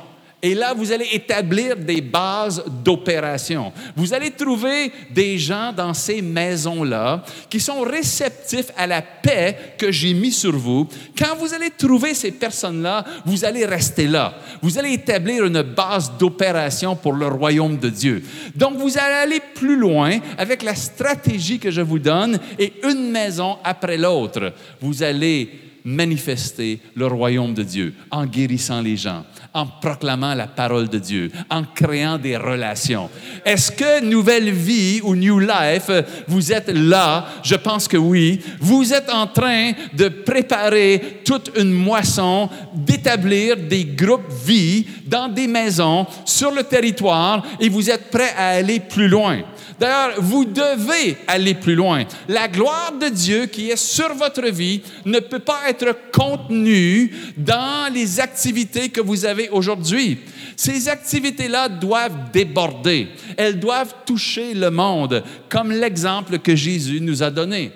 Et là, vous allez établir des bases d'opération. Vous allez trouver des gens dans ces maisons-là qui sont réceptifs à la paix que j'ai mis sur vous. Quand vous allez trouver ces personnes-là, vous allez rester là. Vous allez établir une base d'opération pour le royaume de Dieu. Donc, vous allez aller plus loin avec la stratégie que je vous donne et une maison après l'autre. Vous allez manifester le royaume de Dieu en guérissant les gens, en proclamant la parole de Dieu, en créant des relations. Est-ce que Nouvelle Vie ou New Life, vous êtes là? Je pense que oui. Vous êtes en train de préparer toute une moisson, d'établir des groupes vie dans des maisons sur le territoire et vous êtes prêts à aller plus loin. D'ailleurs, vous devez aller plus loin. La gloire de Dieu qui est sur votre vie ne peut pas être contenue dans les activités que vous avez aujourd'hui. Ces activités-là doivent déborder. Elles doivent toucher le monde, comme l'exemple que Jésus nous a donné.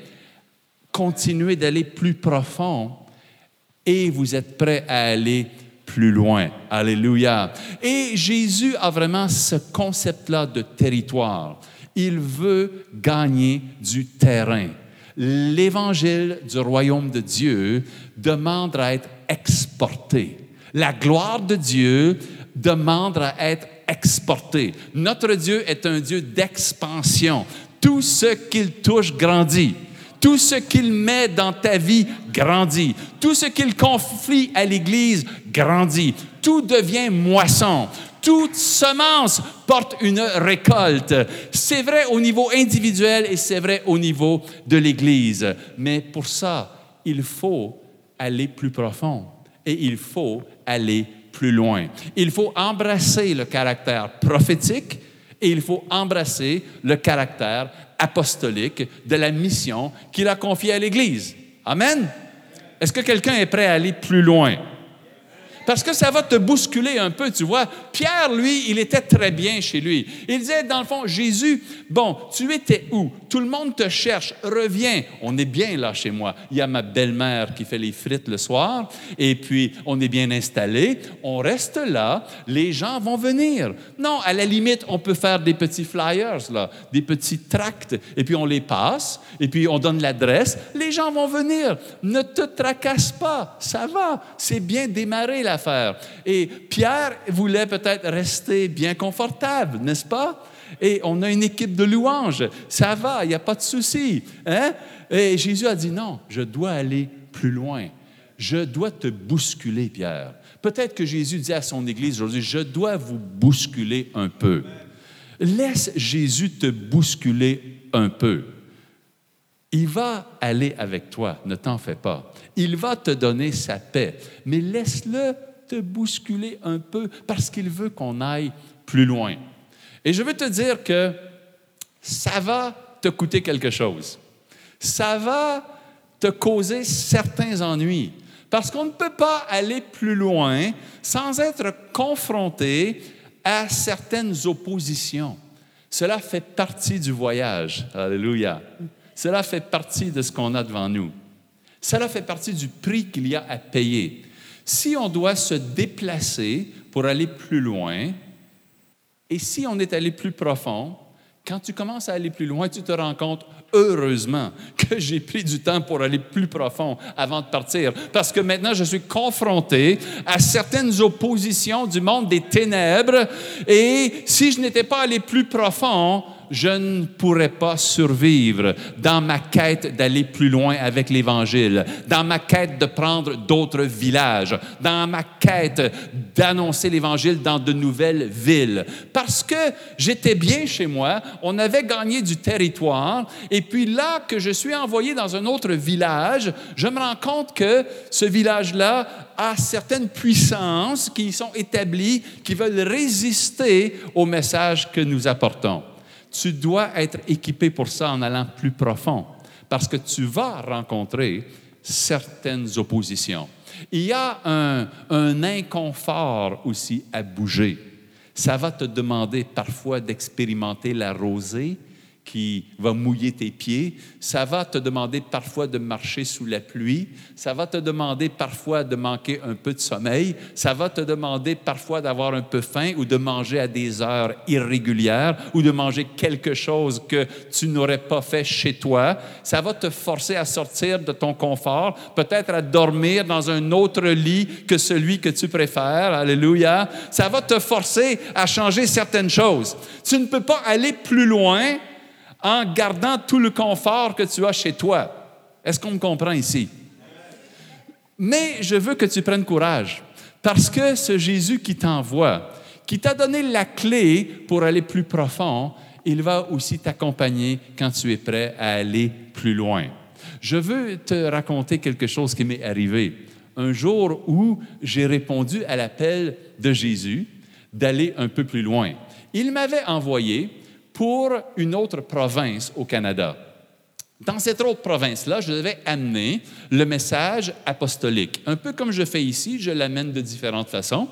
Continuez d'aller plus profond et vous êtes prêts à aller plus loin. Alléluia. Et Jésus a vraiment ce concept-là de territoire. Il veut gagner du terrain. L'évangile du royaume de Dieu demande à être exporté. La gloire de Dieu demande à être exportée. Notre Dieu est un Dieu d'expansion. Tout ce qu'il touche grandit. Tout ce qu'il met dans ta vie grandit. Tout ce qu'il confie à l'Église grandit. Tout devient moisson toute semence porte une récolte. C'est vrai au niveau individuel et c'est vrai au niveau de l'Église. Mais pour ça, il faut aller plus profond et il faut aller plus loin. Il faut embrasser le caractère prophétique et il faut embrasser le caractère apostolique de la mission qu'il a confiée à l'Église. Amen. Est-ce que quelqu'un est prêt à aller plus loin? Parce que ça va te bousculer un peu, tu vois. Pierre, lui, il était très bien chez lui. Il disait, dans le fond, Jésus, bon, tu étais où? Tout le monde te cherche, reviens. On est bien là chez moi. Il y a ma belle-mère qui fait les frites le soir, et puis on est bien installé. On reste là, les gens vont venir. Non, à la limite, on peut faire des petits flyers, là, des petits tracts, et puis on les passe, et puis on donne l'adresse. Les gens vont venir. Ne te tracasse pas, ça va. C'est bien démarré là faire. Et Pierre voulait peut-être rester bien confortable, n'est-ce pas? Et on a une équipe de louanges. Ça va, il n'y a pas de souci. Hein? Et Jésus a dit non, je dois aller plus loin. Je dois te bousculer, Pierre. Peut-être que Jésus dit à son Église aujourd'hui, je dois vous bousculer un peu. Laisse Jésus te bousculer un peu. Il va aller avec toi, ne t'en fais pas. Il va te donner sa paix, mais laisse-le te bousculer un peu parce qu'il veut qu'on aille plus loin. Et je veux te dire que ça va te coûter quelque chose. Ça va te causer certains ennuis parce qu'on ne peut pas aller plus loin sans être confronté à certaines oppositions. Cela fait partie du voyage. Alléluia. Cela fait partie de ce qu'on a devant nous. Cela fait partie du prix qu'il y a à payer. Si on doit se déplacer pour aller plus loin, et si on est allé plus profond, quand tu commences à aller plus loin, tu te rends compte, heureusement, que j'ai pris du temps pour aller plus profond avant de partir. Parce que maintenant, je suis confronté à certaines oppositions du monde des ténèbres. Et si je n'étais pas allé plus profond, je ne pourrais pas survivre dans ma quête d'aller plus loin avec l'Évangile, dans ma quête de prendre d'autres villages, dans ma quête d'annoncer l'Évangile dans de nouvelles villes. Parce que j'étais bien chez moi, on avait gagné du territoire, et puis là que je suis envoyé dans un autre village, je me rends compte que ce village-là a certaines puissances qui sont établies, qui veulent résister au message que nous apportons tu dois être équipé pour ça en allant plus profond, parce que tu vas rencontrer certaines oppositions. Il y a un, inconfort aussi à bouger. Ça va te demander parfois d'expérimenter la rosée qui va mouiller tes pieds. Ça va te demander parfois de marcher sous la pluie. Ça va te demander parfois de manquer un peu de sommeil. Ça va te demander parfois d'avoir un peu faim ou de manger à des heures irrégulières ou de manger quelque chose que tu n'aurais pas fait chez toi. Ça va te forcer à sortir de ton confort, peut-être à dormir dans un autre lit que celui que tu préfères. Alléluia. Ça va te forcer à changer certaines choses. Tu ne peux pas aller plus loin en gardant tout le confort que tu as chez toi. Est-ce qu'on me comprend ici? Mais je veux que tu prennes courage, parce que ce Jésus qui t'envoie, qui t'a donné la clé pour aller plus profond, il va aussi t'accompagner quand tu es prêt à aller plus loin. Je veux te raconter quelque chose qui m'est arrivé. Un jour où j'ai répondu à l'appel de Jésus d'aller un peu plus loin. Il m'avait envoyé pour une autre province au Canada. Dans cette autre province-là, je devais amener le message apostolique. Un peu comme je fais ici, je l'amène de différentes façons.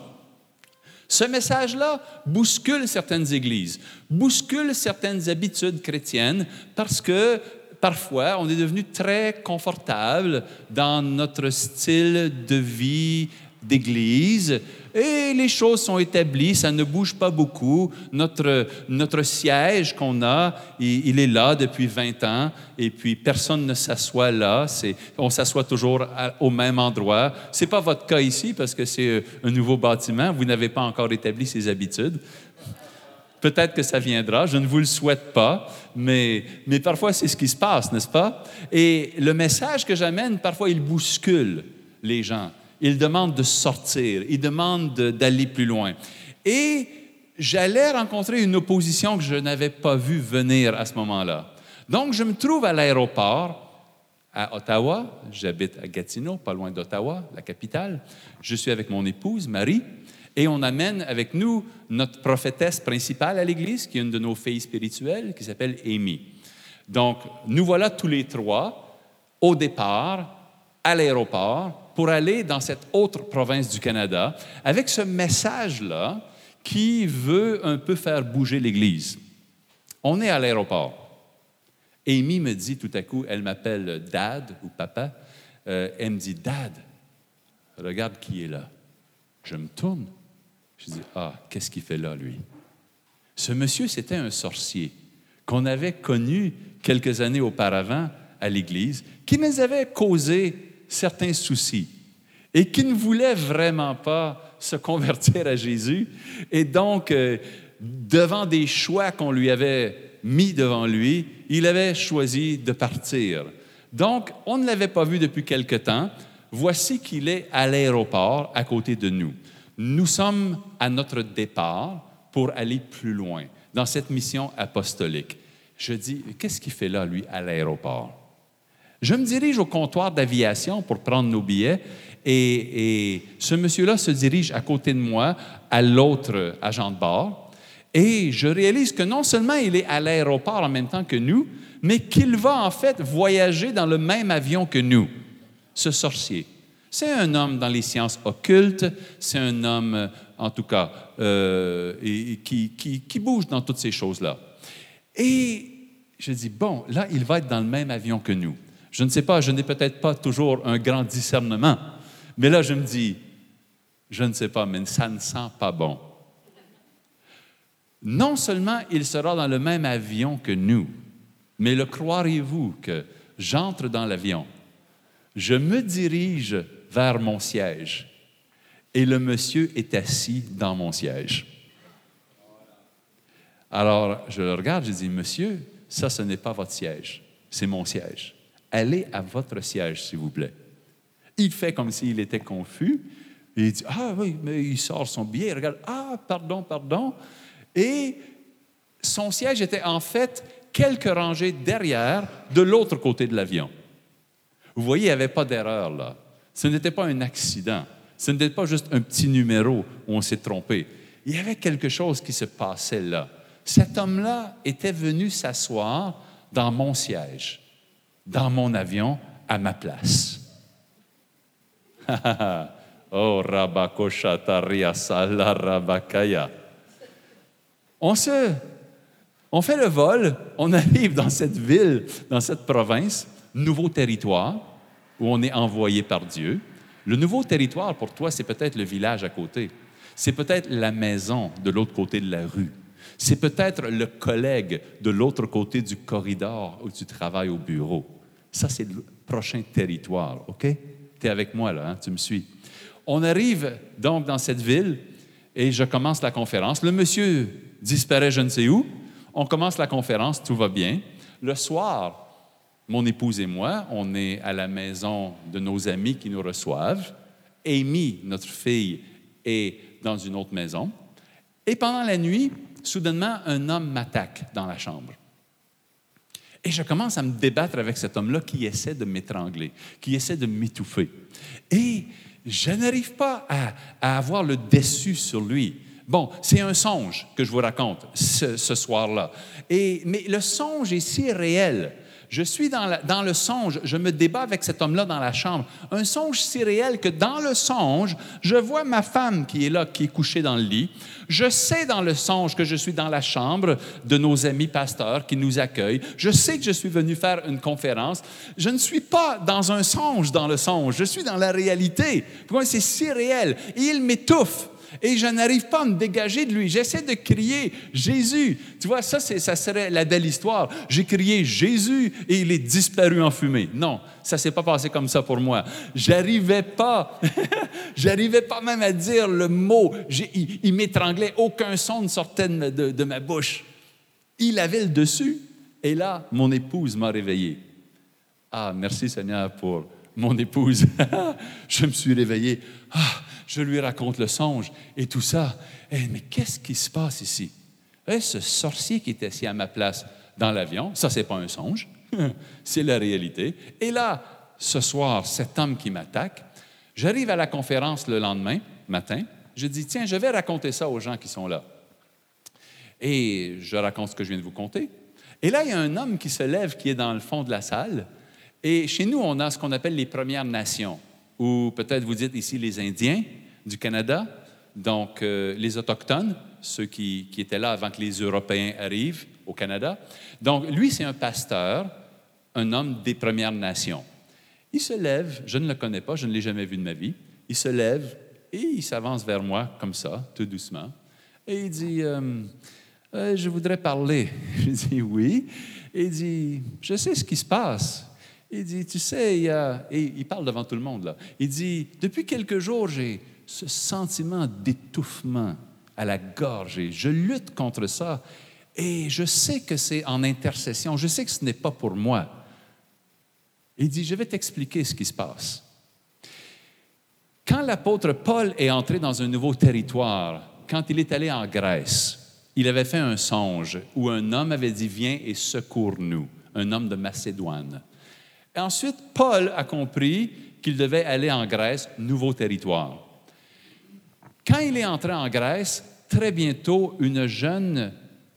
Ce message-là bouscule certaines églises, bouscule certaines habitudes chrétiennes parce que parfois on est devenu très confortable dans notre style de vie d'église et les choses sont établies, ça ne bouge pas beaucoup. Notre, notre siège qu'on a, il, est là depuis 20 ans et puis personne ne s'assoit là. on s'assoit toujours au même endroit. Ce n'est pas votre cas ici parce que c'est euh, un nouveau bâtiment. Vous n'avez pas encore établi ces habitudes. Peut-être que ça viendra, je ne vous le souhaite pas, mais, mais parfois c'est ce qui se passe, n'est-ce pas? Et le message que j'amène, parfois il bouscule les gens il demande de sortir, il demande d'aller plus loin. Et j'allais rencontrer une opposition que je n'avais pas vue venir à ce moment-là. Donc, je me trouve à l'aéroport à Ottawa. J'habite à Gatineau, pas loin d'Ottawa, la capitale. Je suis avec mon épouse, Marie, et on amène avec nous notre prophétesse principale à l'Église, qui est une de nos filles spirituelles, qui s'appelle Amy. Donc, nous voilà tous les trois au départ, à l'aéroport, pour aller dans cette autre province du Canada avec ce message-là qui veut un peu faire bouger l'Église. On est à l'aéroport. Amy me dit tout à coup, elle m'appelle Dad ou Papa, euh, elle me dit Dad, regarde qui est là. Je me tourne. Je dis Ah, qu'est-ce qu'il fait là, lui? Ce monsieur, c'était un sorcier qu'on avait connu quelques années auparavant à l'Église, qui nous avait causé certains soucis et qui ne voulait vraiment pas se convertir à Jésus. Et donc, euh, devant des choix qu'on lui avait mis devant lui, il avait choisi de partir. Donc, on ne l'avait pas vu depuis quelque temps. Voici qu'il est à l'aéroport à côté de nous. Nous sommes à notre départ pour aller plus loin dans cette mission apostolique. Je dis, qu'est-ce qu'il fait là, lui, à l'aéroport? Je me dirige au comptoir d'aviation pour prendre nos billets et, ce monsieur-là se dirige à côté de moi, à l'autre agent de bord, et je réalise que non seulement il est à l'aéroport en même temps que nous, mais qu'il va en fait voyager dans le même avion que nous, ce sorcier. C'est un homme dans les sciences occultes, c'est un homme, en tout cas, euh, qui, qui bouge dans toutes ces choses-là. Et je dis, bon, là, il va être dans le même avion que nous. Je ne sais pas, je n'ai peut-être pas toujours un grand discernement, mais là, je me dis, je ne sais pas, mais ça ne sent pas bon. Non seulement il sera dans le même avion que nous, mais le croirez-vous que j'entre dans l'avion, je me dirige vers mon siège et le monsieur est assis dans mon siège. Alors, je le regarde, je dis, Monsieur, ça, ce n'est pas votre siège, c'est mon siège allez à votre siège, s'il vous plaît. Il fait comme s'il était confus. il dit, ah oui, mais il sort son billet, il regarde, ah, pardon, pardon. Et son siège était en fait quelques rangées derrière, de l'autre côté de l'avion. Vous voyez, il n'y avait pas d'erreur là. Ce n'était pas un accident. Ce n'était pas juste un petit numéro où on s'est trompé. Il y avait quelque chose qui se passait là. Cet homme-là était venu s'asseoir dans mon siège dans mon avion à ma place. oh. On se, On fait le vol, on arrive dans cette ville, dans cette province, nouveau territoire, où on est envoyé par Dieu. Le nouveau territoire, pour toi, c'est peut-être le village à côté. C'est peut-être la maison de l'autre côté de la rue. C'est peut-être le collègue de l'autre côté du corridor où tu travailles au bureau. Ça, c'est le prochain territoire, OK? Tu es avec moi, là, hein? tu me suis. On arrive donc dans cette ville et je commence la conférence. Le monsieur disparaît je ne sais où. On commence la conférence, tout va bien. Le soir, mon épouse et moi, on est à la maison de nos amis qui nous reçoivent. Amy, notre fille, est dans une autre maison. Et pendant la nuit, soudainement, un homme m'attaque dans la chambre. Et je commence à me débattre avec cet homme-là qui essaie de m'étrangler, qui essaie de m'étouffer. Et je n'arrive pas à, avoir le déçu sur lui. Bon, c'est un songe que je vous raconte ce, ce soir-là. mais le songe est si réel je suis dans, le songe, je me débat avec cet homme-là dans la chambre. Un songe si réel que dans le songe, je vois ma femme qui est là, qui est couchée dans le lit. Je sais dans le songe que je suis dans la chambre de nos amis pasteurs qui nous accueillent. Je sais que je suis venu faire une conférence. Je ne suis pas dans un songe dans le songe, je suis dans la réalité. C'est si réel? Et il m'étouffe et je n'arrive pas à me dégager de lui. J'essaie de crier Jésus. Tu vois, ça, ça serait la belle histoire. J'ai crié Jésus et il est disparu en fumée. Non, ça s'est pas passé comme ça pour moi. J'arrivais pas, j'arrivais pas même à dire le mot. Il, m'étranglait, aucun son ne sortait de, de ma bouche. Il avait le dessus. Et là, mon épouse m'a réveillé. Ah, merci Seigneur pour mon épouse. je me suis réveillé. Ah, je lui raconte le songe et tout ça. Eh, mais qu'est-ce qui se passe ici? Eh, ce sorcier qui était assis à ma place dans l'avion, ça, c'est pas un songe, c'est la réalité. Et là, ce soir, cet homme qui m'attaque, j'arrive à la conférence le lendemain matin, je dis, tiens, je vais raconter ça aux gens qui sont là. Et je raconte ce que je viens de vous conter. Et là, il y a un homme qui se lève, qui est dans le fond de la salle. Et chez nous, on a ce qu'on appelle les Premières Nations, ou peut-être vous dites ici les Indiens du Canada, donc euh, les Autochtones, ceux qui, étaient là avant que les Européens arrivent au Canada. Donc, lui, c'est un pasteur, un homme des Premières Nations. Il se lève, je ne le connais pas, je ne l'ai jamais vu de ma vie. Il se lève et il s'avance vers moi comme ça, tout doucement. Et il dit, euh, euh, je voudrais parler. Je dis, oui. Et il dit, je sais ce qui se passe. Il dit, tu sais, il et il parle devant tout le monde là. Il dit, depuis quelques jours, j'ai ce sentiment d'étouffement à la gorge et je lutte contre ça. Et je sais que c'est en intercession, je sais que ce n'est pas pour moi. Il dit, je vais t'expliquer ce qui se passe. Quand l'apôtre Paul est entré dans un nouveau territoire, quand il est allé en Grèce, il avait fait un songe où un homme avait dit, viens et secours-nous, un homme de Macédoine. Et ensuite, Paul a compris qu'il devait aller en Grèce, nouveau territoire. Quand il est entré en Grèce, très bientôt, une jeune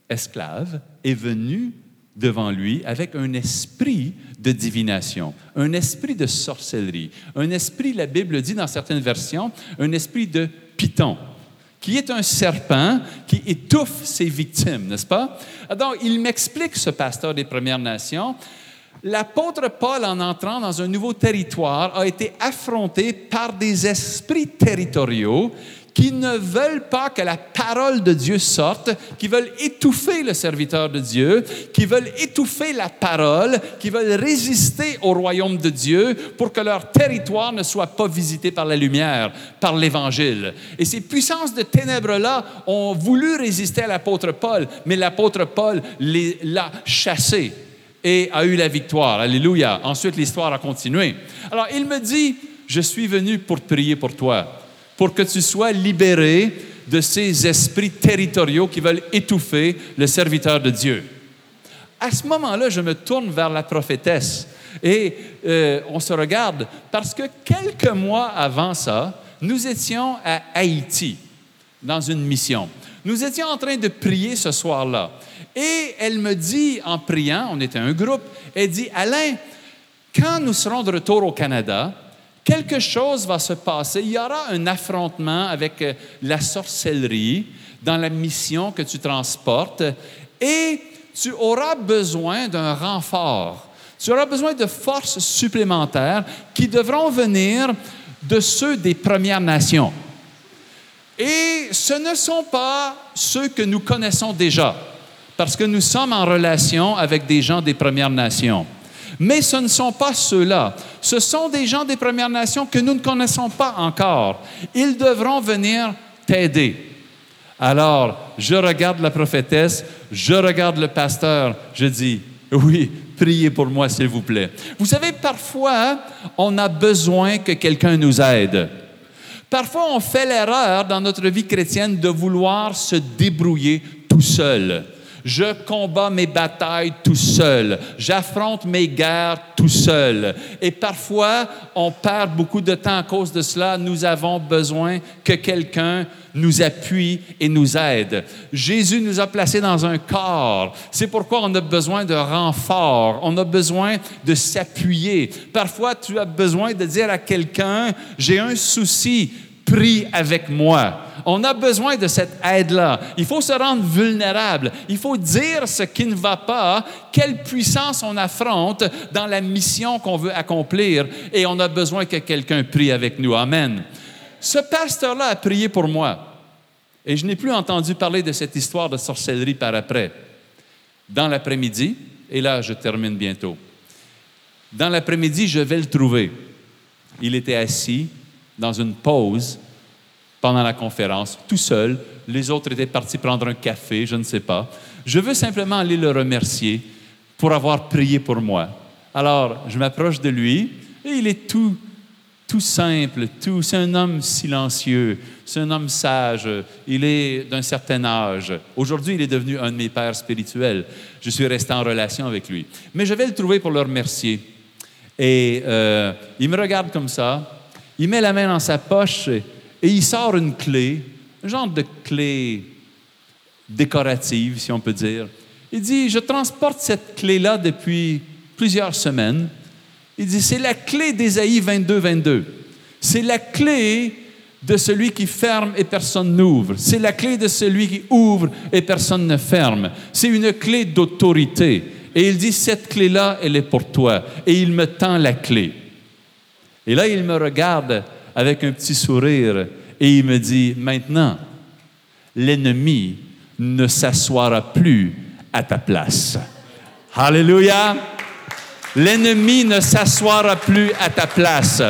esclave est venue devant lui avec un esprit de divination, un esprit de sorcellerie, un esprit, la Bible dit dans certaines versions, un esprit de python, qui est un serpent qui étouffe ses victimes, n'est-ce pas? Donc, il m'explique, ce pasteur des Premières Nations, l'apôtre Paul, en entrant dans un nouveau territoire, a été affronté par des esprits territoriaux qui ne veulent pas que la parole de Dieu sorte, qui veulent étouffer le serviteur de Dieu, qui veulent étouffer la parole, qui veulent résister au royaume de Dieu pour que leur territoire ne soit pas visité par la lumière, par l'Évangile. Et ces puissances de ténèbres-là ont voulu résister à l'apôtre Paul, mais l'apôtre Paul l'a chassé et a eu la victoire. Alléluia. Ensuite, l'histoire a continué. Alors, il me dit, je suis venu pour prier pour toi pour que tu sois libéré de ces esprits territoriaux qui veulent étouffer le serviteur de Dieu. À ce moment-là, je me tourne vers la prophétesse et euh, on se regarde parce que quelques mois avant ça, nous étions à Haïti dans une mission. Nous étions en train de prier ce soir-là. Et elle me dit, en priant, on était un groupe, elle dit, Alain, quand nous serons de retour au Canada, quelque chose va se passer. Il y aura un affrontement avec euh, la sorcellerie dans la mission que tu transportes et tu auras besoin d'un renfort. Tu auras besoin de forces supplémentaires qui devront venir de ceux des Premières Nations. Et ce ne sont pas ceux que nous connaissons déjà, parce que nous sommes en relation avec des gens des Premières Nations. Mais ce ne sont pas ceux-là. Ce sont des gens des Premières Nations que nous ne connaissons pas encore. Ils devront venir t'aider. Alors, je regarde la prophétesse, je regarde le pasteur, je dis, oui, priez pour moi, s'il vous plaît. Vous savez, parfois, on a besoin que quelqu'un nous aide. Parfois, on fait l'erreur dans notre vie chrétienne de vouloir se débrouiller tout seul. Je combats mes batailles tout seul. J'affronte mes guerres tout seul. Et parfois, on perd beaucoup de temps à cause de cela. Nous avons besoin que quelqu'un nous appuie et nous aide. Jésus nous a placés dans un corps. C'est pourquoi on a besoin de renfort. On a besoin de s'appuyer. Parfois, tu as besoin de dire à quelqu'un, j'ai un souci, prie avec moi. On a besoin de cette aide-là. Il faut se rendre vulnérable. Il faut dire ce qui ne va pas, quelle puissance on affronte dans la mission qu'on veut accomplir. Et on a besoin que quelqu'un prie avec nous. Amen. Ce pasteur-là a prié pour moi. Et je n'ai plus entendu parler de cette histoire de sorcellerie par après. Dans l'après-midi, et là je termine bientôt, dans l'après-midi, je vais le trouver. Il était assis dans une pause pendant la conférence, tout seul. Les autres étaient partis prendre un café, je ne sais pas. Je veux simplement aller le remercier pour avoir prié pour moi. Alors, je m'approche de lui et il est tout, tout simple, tout. C'est un homme silencieux, c'est un homme sage. Il est d'un certain âge. Aujourd'hui, il est devenu un de mes pères spirituels. Je suis resté en relation avec lui. Mais je vais le trouver pour le remercier. Et euh, il me regarde comme ça. Il met la main dans sa poche il sort une clé, un genre de clé décorative, si on peut dire. Il dit, je transporte cette clé-là depuis plusieurs semaines. Il dit, c'est la clé d'Ésaïe 22, 22. C'est la clé de celui qui ferme et personne n'ouvre. C'est la clé de celui qui ouvre et personne ne ferme. C'est une clé d'autorité. Et il dit, cette clé-là, elle est pour toi. Et il me tend la clé. Et là, il me regarde avec un petit sourire et il me dit, maintenant, l'ennemi ne s'assoira plus à ta place. Alléluia. L'ennemi ne s'assoira plus à ta place.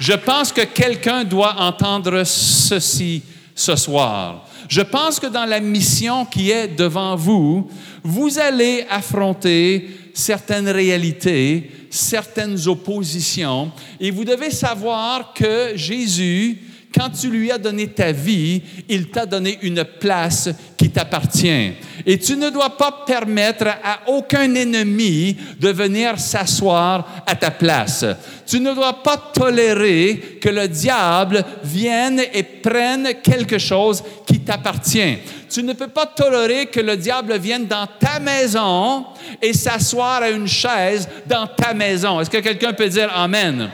Je pense que quelqu'un doit entendre ceci ce soir. Je pense que dans la mission qui est devant vous, vous allez affronter certaines réalités, certaines oppositions, et vous devez savoir que Jésus, quand tu lui as donné ta vie, il t'a donné une place qui t'appartient. Et tu ne dois pas permettre à aucun ennemi de venir s'asseoir à ta place. Tu ne dois pas tolérer que le diable vienne et prenne quelque chose qui t'appartient. Tu ne peux pas tolérer que le diable vienne dans ta maison et s'asseoir à une chaise dans ta maison. Est-ce que quelqu'un peut dire Amen?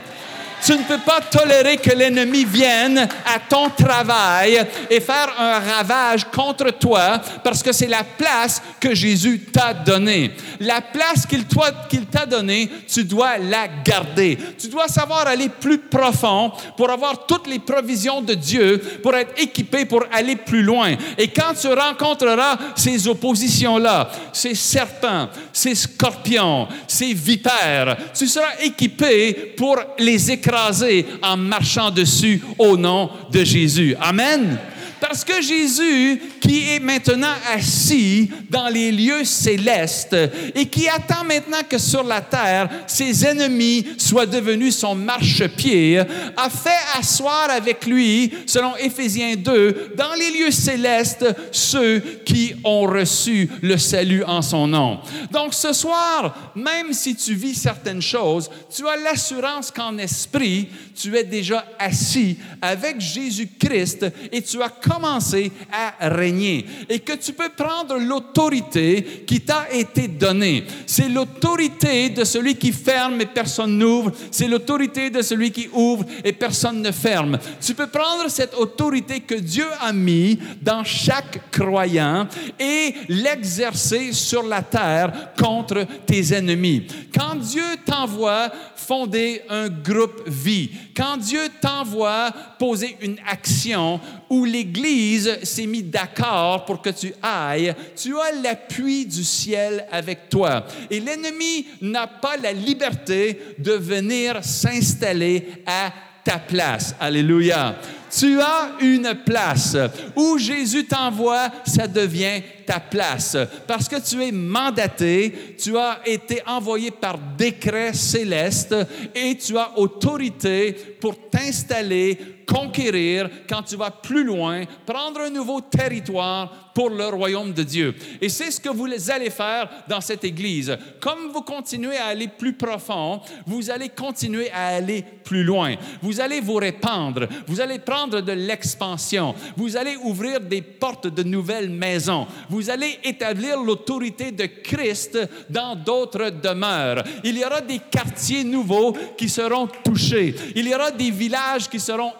Tu ne peux pas tolérer que l'ennemi vienne à ton travail et faire un ravage contre toi parce que c'est la place que Jésus t'a donnée. La place qu'il t'a donnée, tu dois la garder. Tu dois savoir aller plus profond pour avoir toutes les provisions de Dieu, pour être équipé pour aller plus loin. Et quand tu rencontreras ces oppositions-là, ces serpents, ces scorpions, ces vipères, tu seras équipé pour les écraser en marchant dessus au nom de Jésus. Amen. Parce que Jésus, qui est maintenant assis dans les lieux célestes et qui attend maintenant que sur la terre, ses ennemis soient devenus son marchepied, a fait asseoir avec lui, selon Éphésiens 2, dans les lieux célestes, ceux qui ont reçu le salut en son nom. Donc ce soir, même si tu vis certaines choses, tu as l'assurance qu'en esprit, tu es déjà assis avec Jésus-Christ et tu as commencé à régner régner et que tu peux prendre l'autorité qui t'a été donnée. C'est l'autorité de celui qui ferme et personne n'ouvre. C'est l'autorité de celui qui ouvre et personne ne ferme. Tu peux prendre cette autorité que Dieu a mis dans chaque croyant et l'exercer sur la terre contre tes ennemis. Quand Dieu t'envoie fonder un groupe vie, quand Dieu t'envoie poser une action où l'Église s'est mise d'accord pour que tu ailles, tu as l'appui du ciel avec toi. Et l'ennemi n'a pas la liberté de venir s'installer à ta place. Alléluia. Tu as une place. Où Jésus t'envoie, ça devient ta place. Parce que tu es mandaté, tu as été envoyé par décret céleste et tu as autorité pour t'installer, conquérir quand tu vas plus loin, prendre un nouveau territoire pour le royaume de Dieu. Et c'est ce que vous allez faire dans cette Église. Comme vous continuez à aller plus profond, vous allez continuer à aller plus loin. Vous allez vous répandre, vous allez prendre de l'expansion, vous allez ouvrir des portes de nouvelles maisons, vous allez établir l'autorité de Christ dans d'autres demeures. Il y aura des quartiers nouveaux qui seront touchés. Il y aura des villages qui seront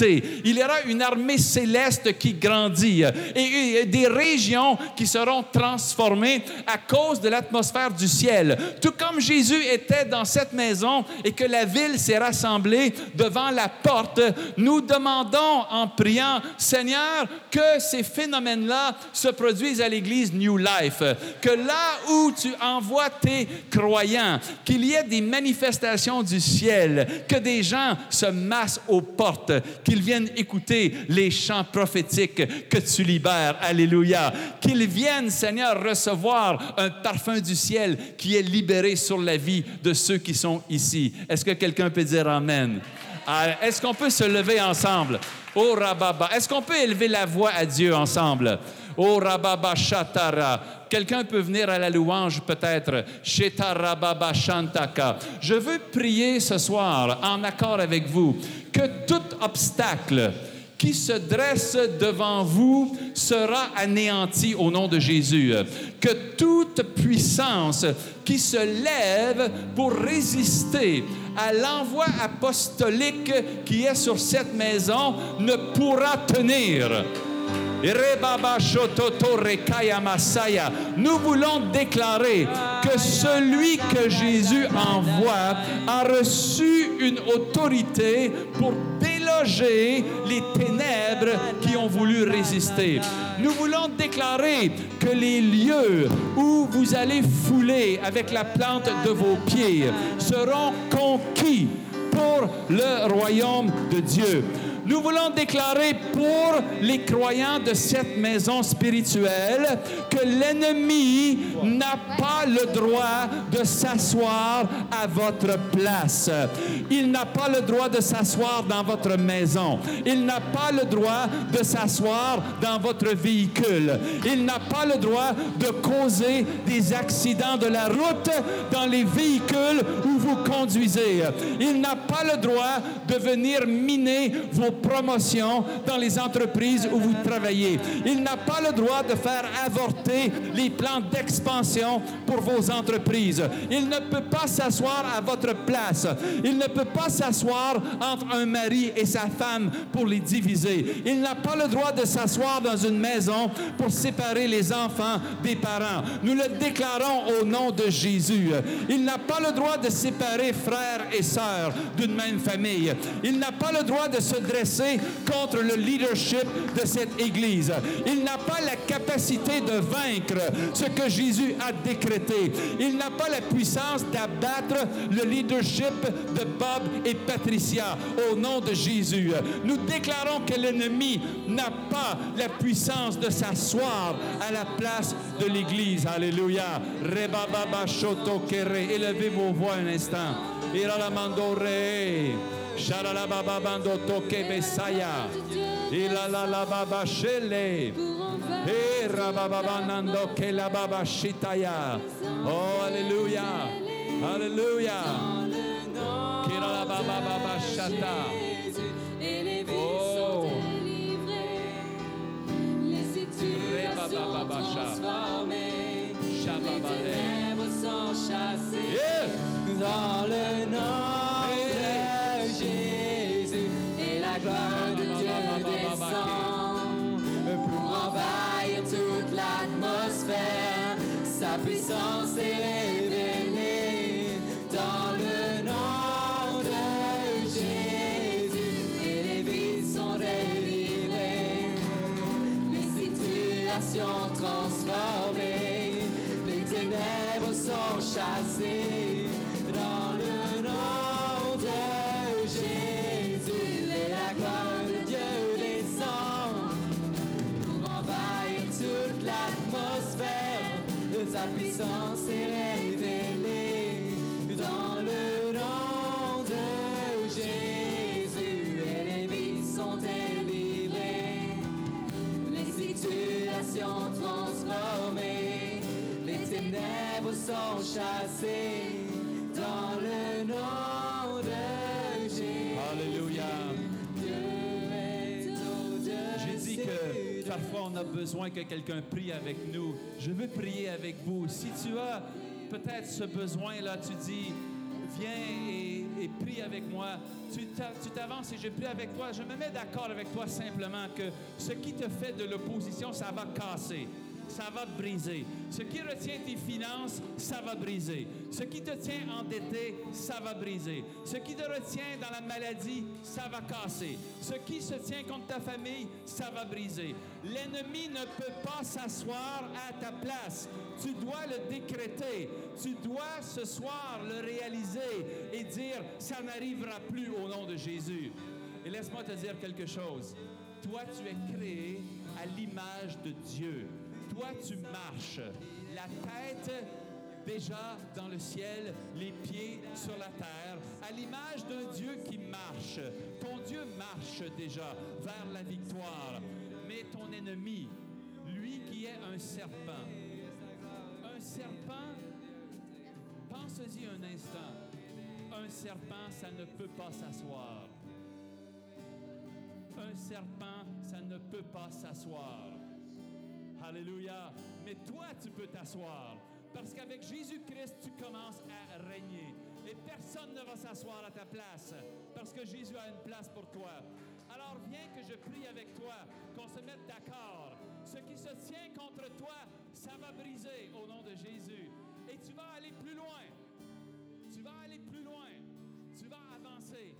Il y aura une armée céleste qui grandit et des régions qui seront transformées à cause de l'atmosphère du ciel. Tout comme Jésus était dans cette maison et que la ville s'est rassemblée devant la porte, nous demandons en priant, Seigneur, que ces phénomènes-là se produisent à l'Église New Life, que là où tu envoies tes croyants, qu'il y ait des manifestations du ciel, que des gens se massent aux portes, qu'ils viennent écouter les chants prophétiques que tu libères. Alléluia. Qu'ils viennent, Seigneur, recevoir un parfum du ciel qui est libéré sur la vie de ceux qui sont ici. Est-ce que quelqu'un peut dire Amen? Ah, est-ce qu'on peut se lever ensemble? Oh Rababa. Est-ce qu'on peut élever la voix à Dieu ensemble? Oh Rababa Shatara. Quelqu'un peut venir à la louange peut-être. Shetarababa Shantaka. Je veux prier ce soir en accord avec vous que tout obstacle qui se dresse devant vous sera anéanti au nom de Jésus. Que toute puissance qui se lève pour résister à l'envoi apostolique qui est sur cette maison ne pourra tenir. Nous voulons déclarer que celui que Jésus envoie a reçu une autorité pour déloger les ténèbres qui ont voulu résister. Nous voulons déclarer que les lieux où vous allez fouler avec la plante de vos pieds seront conquis pour le royaume de Dieu. Nous voulons déclarer pour les croyants de cette maison spirituelle que l'ennemi n'a pas le droit de s'asseoir à votre place. Il n'a pas le droit de s'asseoir dans votre maison. Il n'a pas le droit de s'asseoir dans votre véhicule. Il n'a pas le droit de causer des accidents de la route dans les véhicules où vous conduisez. Il n'a pas le droit de venir miner vos promotion dans les entreprises où vous travaillez. Il n'a pas le droit de faire avorter les plans d'expansion pour vos entreprises. Il ne peut pas s'asseoir à votre place. Il ne peut pas s'asseoir entre un mari et sa femme pour les diviser. Il n'a pas le droit de s'asseoir dans une maison pour séparer les enfants des parents. Nous le déclarons au nom de Jésus. Il n'a pas le droit de séparer frères et sœurs d'une même famille. Il n'a pas le droit de se dresser contre le leadership de cette Église. Il n'a pas la capacité de vaincre ce que Jésus a décrété. Il n'a pas la puissance d'abattre le leadership de Bob et Patricia au nom de Jésus. Nous déclarons que l'ennemi n'a pas la puissance de s'asseoir à la place de l'Église. Alléluia. Élevez vos voix un instant. Shalalababa bando toke besaya. Ilalalababa shele. Irabababanando ke la baba shitaya. Oh, alléluia. Alléluia. Kiralababa shata. Oh. Rebababa shata. Les ténèbres sont chassées yeah. dans le nord. Puissance est dans le nom de Jésus. Et les vies sont délivrées. Les situations transformées, les ténèbres sont chassées Sa puissance est révélée dans le nom de Jésus. Et les vies sont délivrées. Les situations transformées, les ténèbres sont chassées on a besoin que quelqu'un prie avec nous. Je veux prier avec vous. Si tu as peut-être ce besoin-là, tu dis, viens et, et prie avec moi. Tu t'a- tu t'avances et je prie avec toi. Je me mets d'accord avec toi simplement que ce qui te fait de l'opposition, ça va casser. Ça va te briser. Ce qui retient tes finances, ça va briser. Ce qui te tient endetté, ça va briser. Ce qui te retient dans la maladie, ça va casser. Ce qui se tient contre ta famille, ça va briser. L'ennemi ne peut pas s'asseoir à ta place. Tu dois le décréter. Tu dois ce soir le réaliser et dire, ça n'arrivera plus au nom de Jésus. Et laisse-moi te dire quelque chose. Toi, tu es créé à l'image de Dieu. Toi, tu marches. La tête déjà dans le ciel, les pieds sur la terre, à l'image d'un Dieu qui marche. Ton Dieu marche déjà vers la victoire. Mais ton ennemi, lui qui est un serpent, un serpent, pense-y un instant. Un serpent, ça ne peut pas s'asseoir. Un serpent, ça ne peut pas s'asseoir. Alléluia. Mais toi, tu peux t'asseoir. Parce qu'avec Jésus-Christ, tu commences à régner. Et personne ne va s'asseoir à ta place. Parce que Jésus a une place pour toi. Alors viens que je prie avec toi, qu'on se mette d'accord. Ce qui se tient contre toi, ça va briser au nom de Jésus. Et tu vas aller plus loin. Tu vas aller plus loin. Tu vas avancer.